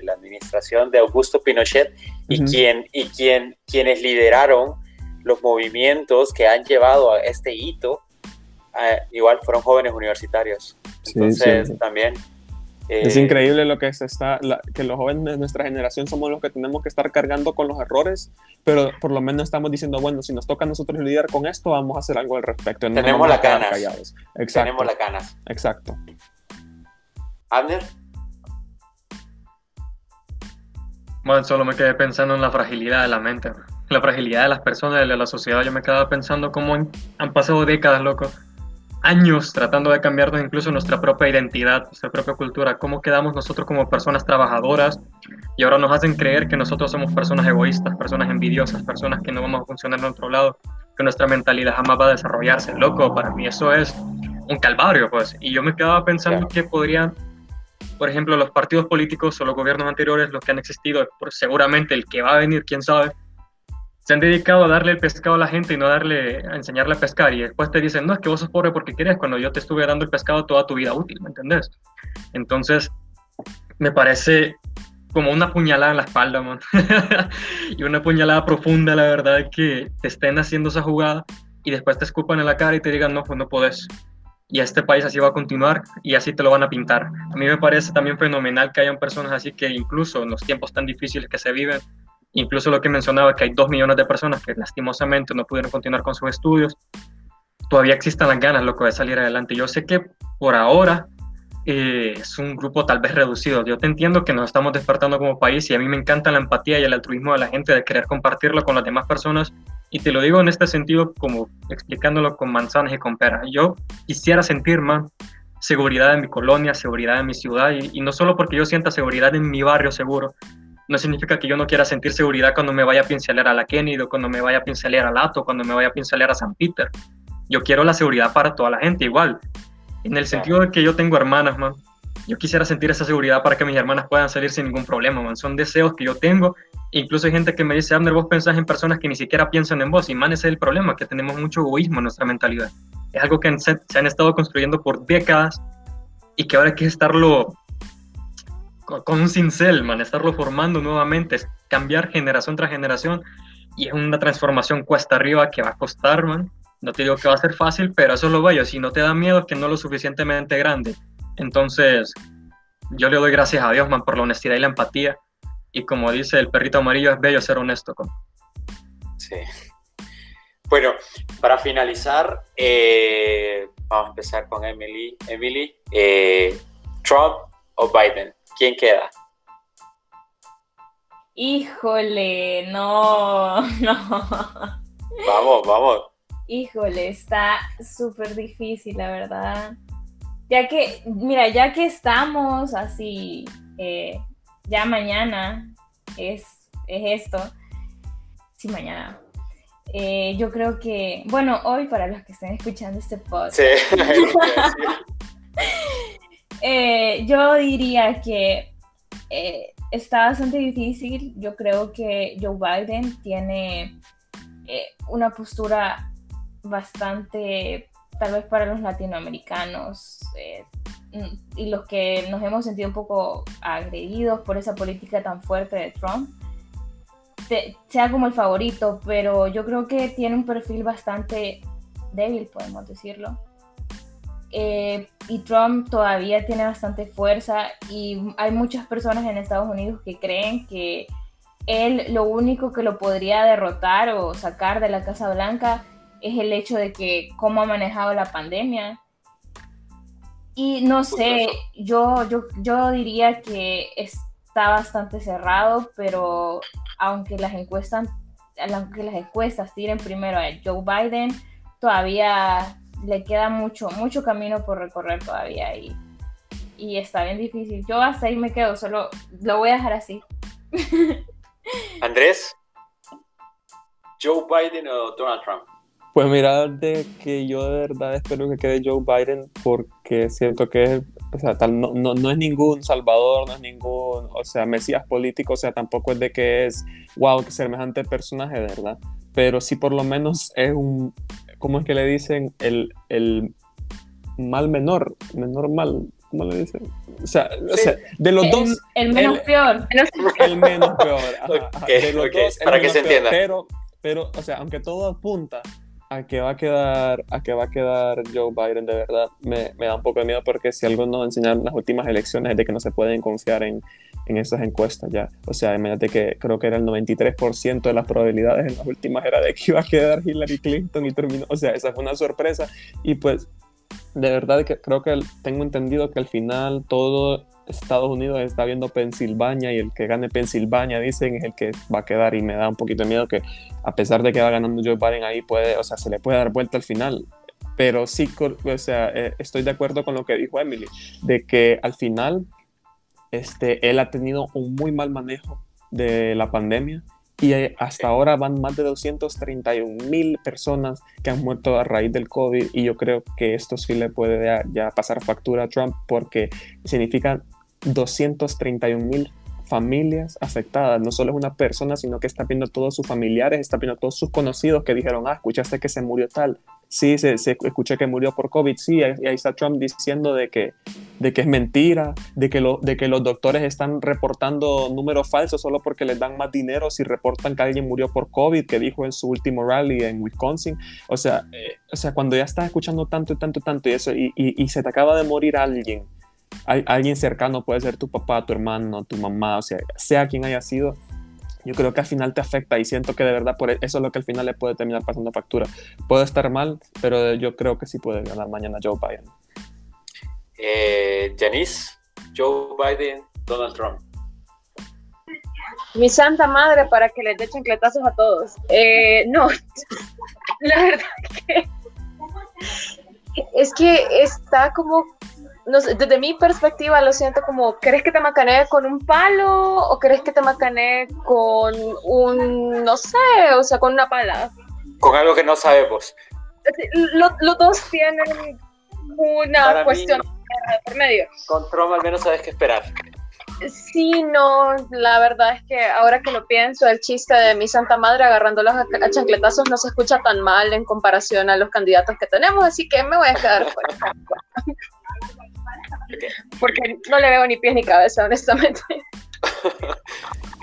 [SPEAKER 1] la administración de Augusto Pinochet y, quien, y quien, quienes lideraron los movimientos que han llevado a este hito, eh, igual fueron jóvenes universitarios. Entonces también
[SPEAKER 3] es eh, increíble lo que se está, que los jóvenes de nuestra generación somos los que tenemos que estar cargando con los errores, pero por lo menos estamos diciendo, bueno, si nos toca a nosotros lidiar con esto, vamos a hacer algo al respecto.
[SPEAKER 1] tenemos la ganas. Tenemos la ganas.
[SPEAKER 3] Exacto.
[SPEAKER 1] Abner.
[SPEAKER 4] Bueno, solo me quedé pensando en la fragilidad de la mente, la fragilidad de las personas, de la sociedad. Yo me quedaba pensando cómo han pasado décadas, loco años tratando de cambiarnos incluso nuestra propia identidad, nuestra propia cultura, cómo quedamos nosotros como personas trabajadoras y ahora nos hacen creer que nosotros somos personas egoístas, personas envidiosas, personas que no vamos a funcionar en otro lado, que nuestra mentalidad jamás va a desarrollarse. Loco, para mí eso es un calvario, pues. Y yo me quedaba pensando que podrían, por ejemplo, los partidos políticos o los gobiernos anteriores, los que han existido, seguramente el que va a venir, quién sabe, se han dedicado a darle el pescado a la gente y no darle a enseñarle a pescar y después te dicen, no, es que vos sos pobre porque quieres cuando yo te estuve dando el pescado toda tu vida útil, ¿me entendés? Entonces, me parece como una puñalada en la espalda, man. y una puñalada profunda, la verdad, que te estén haciendo esa jugada y después te escupan en la cara y te digan, no, pues no podés. Y este país así va a continuar y así te lo van a pintar. A mí me parece también fenomenal que hayan personas así que incluso en los tiempos tan difíciles que se viven, Incluso lo que mencionaba, que hay dos millones de personas que lastimosamente no pudieron continuar con sus estudios, todavía existen las ganas, loco, de salir adelante. Yo sé que por ahora eh, es un grupo tal vez reducido. Yo te entiendo que nos estamos despertando como país y a mí me encanta la empatía y el altruismo de la gente de querer compartirlo con las demás personas. Y te lo digo en este sentido como explicándolo con manzanas y con peras. Yo quisiera sentir más seguridad en mi colonia, seguridad en mi ciudad y, y no solo porque yo sienta seguridad en mi barrio seguro, no significa que yo no quiera sentir seguridad cuando me vaya a pincelear a la Kennedy cuando me vaya a pincelear a Lato, cuando me vaya a pincelear a San Peter. Yo quiero la seguridad para toda la gente igual. En el sentido de que yo tengo hermanas, man. Yo quisiera sentir esa seguridad para que mis hermanas puedan salir sin ningún problema, man. Son deseos que yo tengo. incluso hay gente que me dice, Abner, vos pensás en personas que ni siquiera piensan en vos. Y man, ese es el problema, que tenemos mucho egoísmo en nuestra mentalidad. Es algo que se han estado construyendo por décadas y que ahora hay que estarlo con un cincel, man, estarlo formando nuevamente, cambiar generación tras generación y es una transformación cuesta arriba que va a costar, man. No te digo que va a ser fácil, pero eso es lo bello. Si no te da miedo es que no lo suficientemente grande. Entonces, yo le doy gracias a Dios, man, por la honestidad y la empatía. Y como dice el perrito amarillo, es bello ser honesto. Con...
[SPEAKER 1] Sí. Bueno, para finalizar, eh, vamos a empezar con Emily. Emily, eh, Trump o Biden. ¿Quién queda?
[SPEAKER 2] Híjole, no, no.
[SPEAKER 1] Vamos, vamos.
[SPEAKER 2] Híjole, está súper difícil, la verdad. Ya que, mira, ya que estamos así, eh, ya mañana es, es esto. Sí, mañana. Eh, yo creo que, bueno, hoy para los que estén escuchando este podcast. Sí. Eh, yo diría que eh, está bastante difícil. Yo creo que Joe Biden tiene eh, una postura bastante, tal vez para los latinoamericanos y los que nos hemos sentido un poco agredidos por esa política tan fuerte de Trump, sea como el favorito, pero yo creo que tiene un perfil bastante débil, podemos decirlo. Eh, y Trump todavía tiene bastante fuerza y hay muchas personas en Estados Unidos que creen que él lo único que lo podría derrotar o sacar de la Casa Blanca es el hecho de que cómo ha manejado la pandemia. Y no sé, yo, yo, yo diría que está bastante cerrado, pero aunque las encuestas, aunque las encuestas tiren primero a Joe Biden, todavía le queda mucho, mucho camino por recorrer todavía y, y está bien difícil. Yo hasta ahí me quedo, solo lo voy a dejar así.
[SPEAKER 1] Andrés, Joe Biden o Donald Trump.
[SPEAKER 3] Pues mira, de que yo de verdad espero que quede Joe Biden porque siento que o sea, tal, no, no, no, es ningún salvador, no es ningún, o sea, mesías político, o sea, tampoco es de que es, wow, que semejante personaje, ¿verdad? Pero sí por lo menos es un, ¿cómo es que le dicen? El, el mal menor, menor mal, ¿cómo le dicen? O sea, o sea de los dos.
[SPEAKER 2] El menos peor.
[SPEAKER 3] El menos peor.
[SPEAKER 1] de los dos, para que se entienda.
[SPEAKER 3] Pero, pero, o sea, aunque todo apunta a que va a quedar, a que va a quedar Joe Biden, de verdad, me, me da un poco de miedo porque si algo nos enseñaron las últimas elecciones es de que no se pueden confiar en, en esas encuestas ya. O sea, imagínate que creo que era el 93% de las probabilidades en las últimas era de que iba a quedar Hillary Clinton y terminó. O sea, esa fue una sorpresa. Y pues, de verdad que creo que tengo entendido que al final todo Estados Unidos está viendo Pensilvania y el que gane Pensilvania, dicen, es el que va a quedar. Y me da un poquito de miedo que, a pesar de que va ganando Joe Biden ahí, puede, o sea, se le puede dar vuelta al final pero sí, o sea, eh, estoy de acuerdo con lo que dijo Emily, de que al final este, él ha tenido un muy mal manejo de la pandemia y hasta ahora van más de 231 mil personas que han muerto a raíz del COVID y yo creo que esto sí le puede ya pasar factura a Trump porque significa 231 mil familias afectadas. No solo es una persona, sino que está viendo a todos sus familiares, está viendo a todos sus conocidos que dijeron, ah, escuchaste que se murió tal. Sí, se, escuché que murió por COVID. Sí, y ahí está Trump diciendo de que, de que es mentira, de que, lo, de que los doctores están reportando números falsos solo porque les dan más dinero si reportan que alguien murió por COVID, que dijo en su último rally en Wisconsin. O sea, eh, o sea cuando ya estás escuchando tanto y tanto y tanto y eso, y se te acaba de morir alguien alguien cercano, puede ser tu papá, tu hermano, tu mamá, o sea, sea quien haya sido, yo creo que al final te afecta y siento que de verdad por e, eso es lo que al final le puede terminar pasando factura. Puede estar mal, pero yo creo que sí puede ganar mañana Joe Biden.
[SPEAKER 1] Eh, Janice, Joe Biden, Donald Trump.
[SPEAKER 6] Mi santa madre para que les echen cletazos a todos. Eh, no, la verdad que es que está como no sé, desde mi perspectiva lo siento como, ¿crees que te macanee con un palo o crees que te macanee con un, no sé, o sea, con una pala?
[SPEAKER 1] Con algo que no sabemos.
[SPEAKER 6] Los dos tienen una cuestión por medio.
[SPEAKER 1] Con Trump al menos sabes qué esperar.
[SPEAKER 6] Sí, no, la verdad es que ahora que lo pienso, el chiste de mi santa madre agarrándolos a, chancletazos no se escucha tan mal en comparación a los candidatos que tenemos, así que me voy a quedar fuera. Porque no le veo ni pies ni cabeza, honestamente.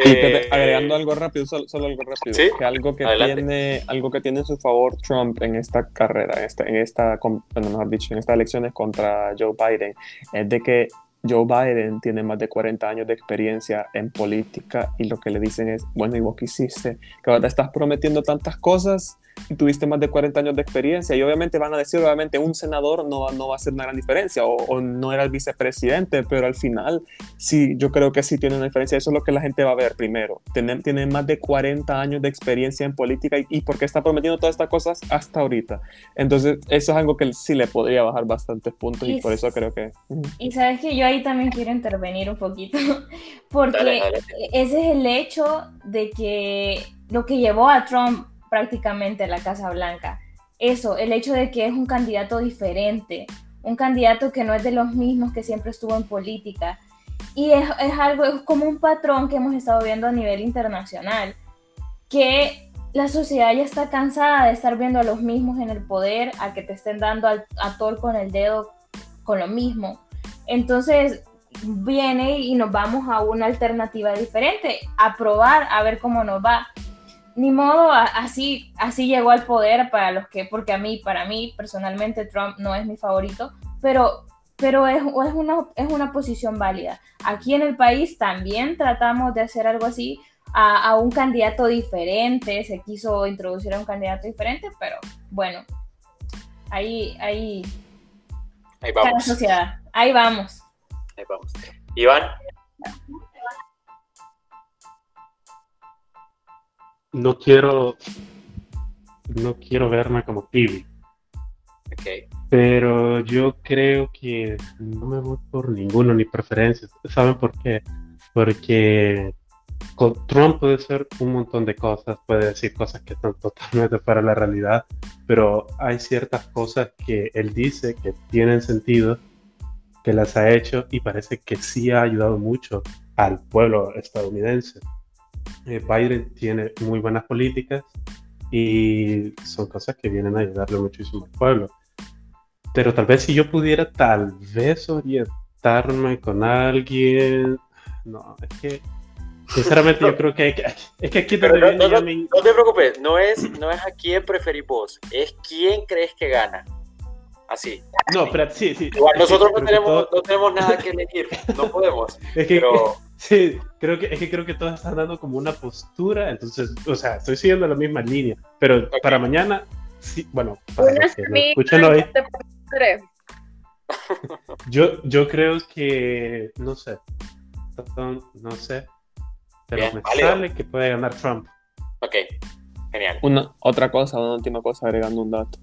[SPEAKER 3] Eh, agregando algo rápido, solo, algo rápido, que algo que tiene, algo que tiene en su favor Trump en esta carrera, en esta, en esta, mejor dicho, en estas elecciones contra Joe Biden, es de que Joe Biden tiene más de 40 años de experiencia en política y lo que le dicen es, bueno, ¿y vos qué hiciste? Que ahora estás prometiendo tantas cosas tuviste más de 40 años de experiencia y obviamente van a decir, obviamente un senador no, no va a hacer una gran diferencia o, no era el vicepresidente, pero al final sí, yo creo que sí tiene una diferencia. Eso es lo que la gente va a ver primero. Tiene, tiene más de 40 años de experiencia en política y, y por qué está prometiendo todas estas cosas hasta ahorita. Entonces, eso es algo que sí le podría bajar bastantes puntos y, por eso creo que...
[SPEAKER 2] Y sabes que yo ahí también quiero intervenir un poquito, porque ese es el hecho de que lo que llevó a Trump prácticamente la Casa Blanca. Eso, el hecho de que es un candidato diferente, un candidato que no es de los mismos que siempre estuvo en política. Y es, algo, es como un patrón que hemos estado viendo a nivel internacional, que la sociedad ya está cansada de estar viendo a los mismos en el poder, a que te estén dando a, a tol con el dedo con lo mismo. Entonces viene y nos vamos a una alternativa diferente, a probar, a ver cómo nos va ni modo, así, así llegó al poder para los que, porque a mí, para mí personalmente Trump no es mi favorito, pero, pero es, es, una, es una posición válida. Aquí en el país también tratamos de hacer algo así a, un candidato diferente, se quiso introducir a un candidato diferente, pero bueno, ahí, ahí,
[SPEAKER 1] ahí vamos.
[SPEAKER 2] la sociedad, ahí vamos.
[SPEAKER 1] Ahí vamos. Iván.
[SPEAKER 5] No quiero no quiero verme como Kiwi. Pero yo creo que no me voy por ninguno ni preferencias. ¿Saben por qué? Porque con Trump puede ser un montón de cosas, puede decir cosas que están totalmente para la realidad, pero hay ciertas cosas que él dice que tienen sentido, que las ha hecho y parece que sí ha ayudado mucho al pueblo estadounidense. Eh, Biden tiene muy buenas políticas y son cosas que vienen a ayudarle muchísimo al pueblo. Pero tal vez si yo pudiera tal vez orientar juntarme con alguien. No, es que Sinceramente, yo creo que, es que aquí
[SPEAKER 1] no, te preocupes, no es, no es a quién preferís vos, es quién crees que gana. Así.
[SPEAKER 5] No, pero sí, sí.
[SPEAKER 1] nosotros no tenemos, no tenemos nada que elegir, no podemos.
[SPEAKER 5] Es que, sí, creo que, es que creo que todos están dando como una postura, entonces, o sea, estoy siguiendo la misma línea, pero para mañana, sí, bueno, para los que Yo, yo creo que, no sé, no sé, pero me sale que puede ganar Trump.
[SPEAKER 1] Ok, genial.
[SPEAKER 3] Una, otra cosa, una última cosa, agregando un dato.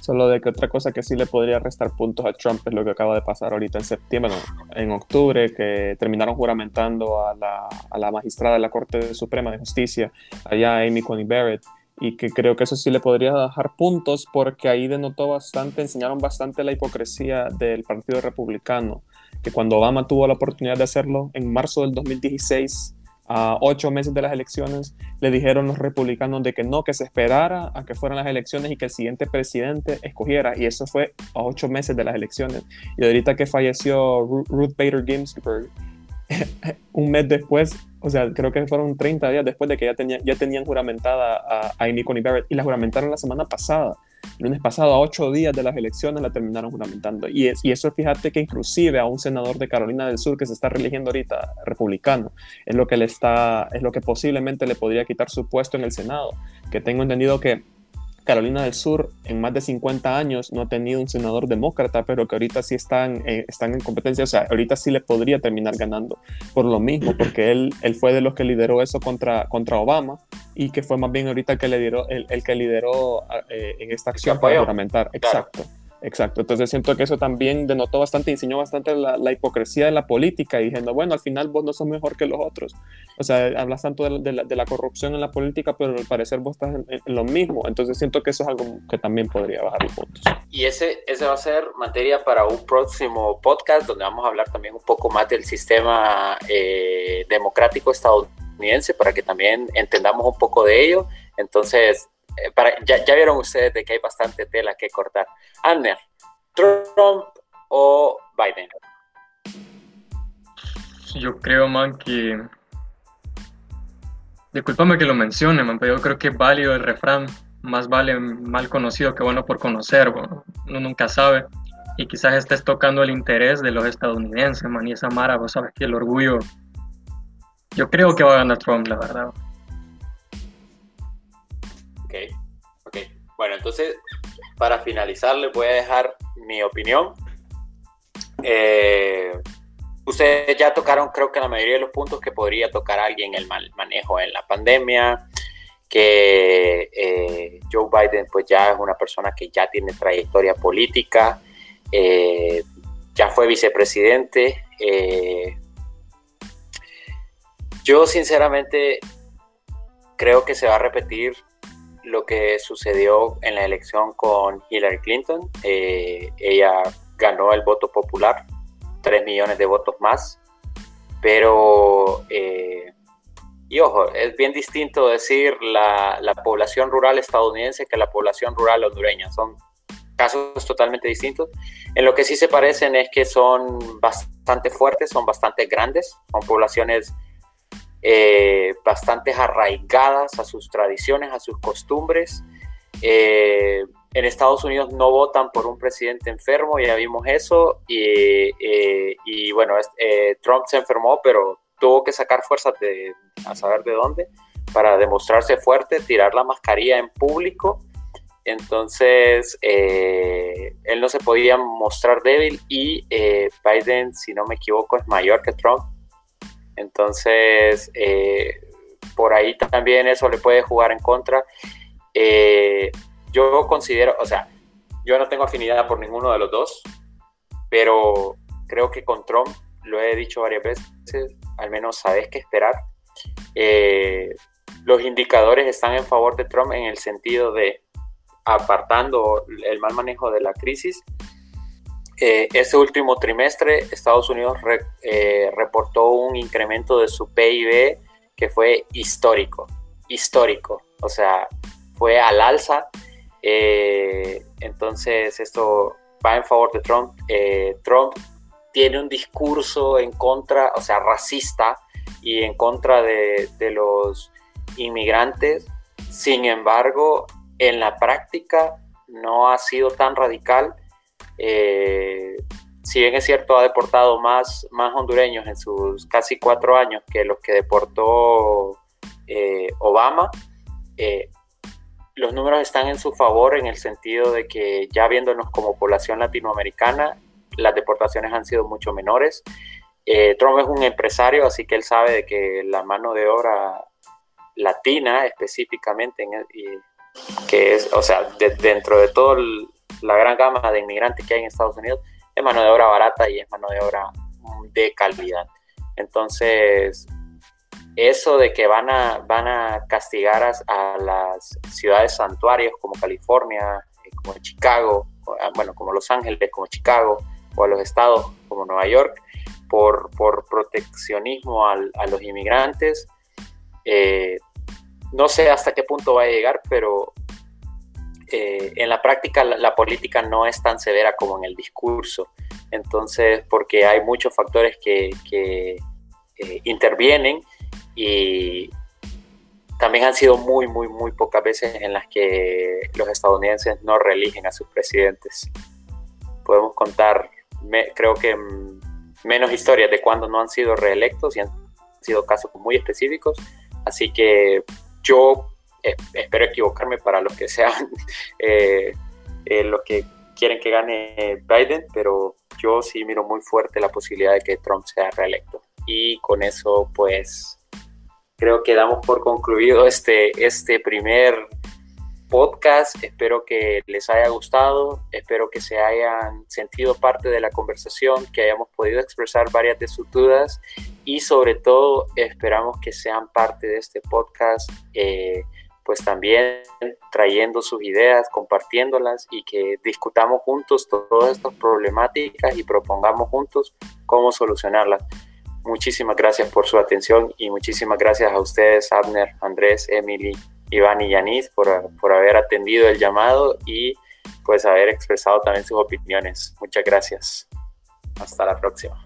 [SPEAKER 3] Solo de que otra cosa que sí le podría restar puntos a Trump es lo que acaba de pasar ahorita en septiembre, en octubre, que terminaron juramentando a la, magistrada de la Corte Suprema de Justicia, allá Amy Coney Barrett, y que creo que eso sí le podría dejar puntos porque ahí denotó bastante, enseñaron bastante la hipocresía del Partido Republicano, que cuando Obama tuvo la oportunidad de hacerlo en marzo del 2016, a ocho meses de las elecciones, le dijeron los republicanos de que no, que se esperara a que fueran las elecciones y que el siguiente presidente escogiera. Y eso fue a ocho meses de las elecciones. Y ahorita que falleció Ruth Bader Ginsburg, un mes después, o sea, creo que fueron 30 días después de que ya, tenía, ya tenían juramentada a, a Coney Barrett y la juramentaron la semana pasada el lunes pasado, a ocho días de las elecciones, la terminaron juramentando. Y, es, eso, fíjate que inclusive a un senador de Carolina del Sur que se está reeligiendo ahorita, republicano, es lo que le está, es lo que posiblemente le podría quitar su puesto en el Senado. Que tengo entendido que Carolina del Sur en más de 50 años no ha tenido un senador demócrata, pero que ahorita sí están, eh, están en competencia, o sea, ahorita sí le podría terminar ganando por lo mismo, porque él, él fue de los que lideró eso contra, contra Obama y que fue más bien ahorita el que lideró, el, el que lideró eh, en esta acción para juramentar. Exacto. Exacto, entonces siento que eso también denotó bastante, enseñó bastante la, hipocresía de la política diciendo, bueno, al final vos no sos mejor que los otros. O sea, hablas tanto de, la, corrupción en la política, pero al parecer vos estás en, lo mismo. Entonces siento que eso es algo que también podría bajar los puntos.
[SPEAKER 1] Y ese, ese va a ser materia para un próximo podcast donde vamos a hablar también un poco más del sistema eh, democrático estadounidense para que también entendamos un poco de ello. Entonces, eh, ya, vieron ustedes de que hay bastante tela que cortar. Anner, Trump o Biden.
[SPEAKER 4] Yo creo, man, que... Disculpame que lo mencione, man, pero yo creo que es válido el refrán, más vale mal conocido que bueno por conocer, uno nunca sabe. Y quizás estés tocando el interés de los estadounidenses, man, y esa mara, vos sabes que el orgullo... Yo creo que va a ganar Trump, la verdad.
[SPEAKER 1] Bueno, entonces, para finalizar, les voy a dejar mi opinión. Eh, ustedes ya tocaron, creo que la mayoría de los puntos que podría tocar alguien el mal manejo en la pandemia, que eh, Joe Biden pues ya es una persona que ya tiene trayectoria política, eh, ya fue vicepresidente. yo sinceramente creo que se va a repetir lo que sucedió en la elección con Hillary Clinton. Eh, ella ganó el voto popular, 3 millones de votos más, pero, eh, y ojo, es bien distinto decir la, la, población rural estadounidense que la población rural hondureña, son casos totalmente distintos. En lo que sí se parecen es que son bastante fuertes, son bastante grandes, son poblaciones eh, bastante arraigadas a sus tradiciones, a sus costumbres. Eh, en Estados Unidos no votan por un presidente enfermo, ya vimos eso, y, eh, bueno, Trump se enfermó, pero tuvo que sacar fuerzas de, a saber de dónde para demostrarse fuerte, tirar la mascarilla en público. Entonces, él no se podía mostrar débil y Biden, si no me equivoco, es mayor que Trump. Entonces, eh, por ahí también eso le puede jugar en contra. Eh, yo considero, o sea, yo no tengo afinidad por ninguno de los dos, pero creo que con Trump, lo he dicho varias veces, al menos sabes qué esperar. Eh, los indicadores están en favor de Trump en el sentido de apartando el mal manejo de la crisis, eh, ese último trimestre Estados Unidos eh, reportó un incremento de su PIB que fue histórico, histórico, o sea, fue al alza. Eh, entonces esto va en favor de Trump. Trump tiene un discurso en contra, o sea, racista y en contra de, los inmigrantes. Sin embargo, en la práctica no ha sido tan radical. Eh, si bien es cierto, ha deportado más, más hondureños en sus casi cuatro años que los que deportó eh, Obama, eh, los números están en su favor en el sentido de que ya viéndonos como población latinoamericana, las deportaciones han sido mucho menores. Eh, Trump es un empresario, así que él sabe de que la mano de obra latina específicamente, que es, o sea, dentro de toda la gran gama de inmigrantes que hay en Estados Unidos, es mano de obra barata y es mano de obra de calidad. Entonces, eso de que van a, van a castigar a, las ciudades santuarios como California, eh, como Chicago, ah, bueno, como Los Ángeles, como Chicago, o a los estados como Nueva York, por, por proteccionismo a los inmigrantes. Eh, no sé hasta qué punto va a llegar, pero eh, en la práctica la, política no es tan severa como en el discurso. Entonces, porque hay muchos factores que, que intervienen y también han sido muy, muy, muy pocas veces en las que los estadounidenses no reeligen a sus presidentes. Podemos contar, creo que menos historias de cuando no han sido reelectos y han sido casos muy específicos. Así que yo espero equivocarme para los que sean eh, eh, los que quieren que gane Biden, pero yo sí miro muy fuerte la posibilidad de que Trump sea reelecto. Y con eso, pues, creo que damos por concluido este, este primer podcast. Espero que les haya gustado, espero que se hayan sentido parte de la conversación, que hayamos podido expresar varias de sus dudas y sobre todo esperamos que sean parte de este podcast, eh, pues también trayendo sus ideas, compartiéndolas y que discutamos juntos todas estas problemáticas y propongamos juntos cómo solucionarlas. Muchísimas gracias por su atención y muchísimas gracias a ustedes, Abner, Andrés, Emily, Iván y Yanis, por, por haber atendido el llamado y pues haber expresado también sus opiniones. Muchas gracias. Hasta la próxima.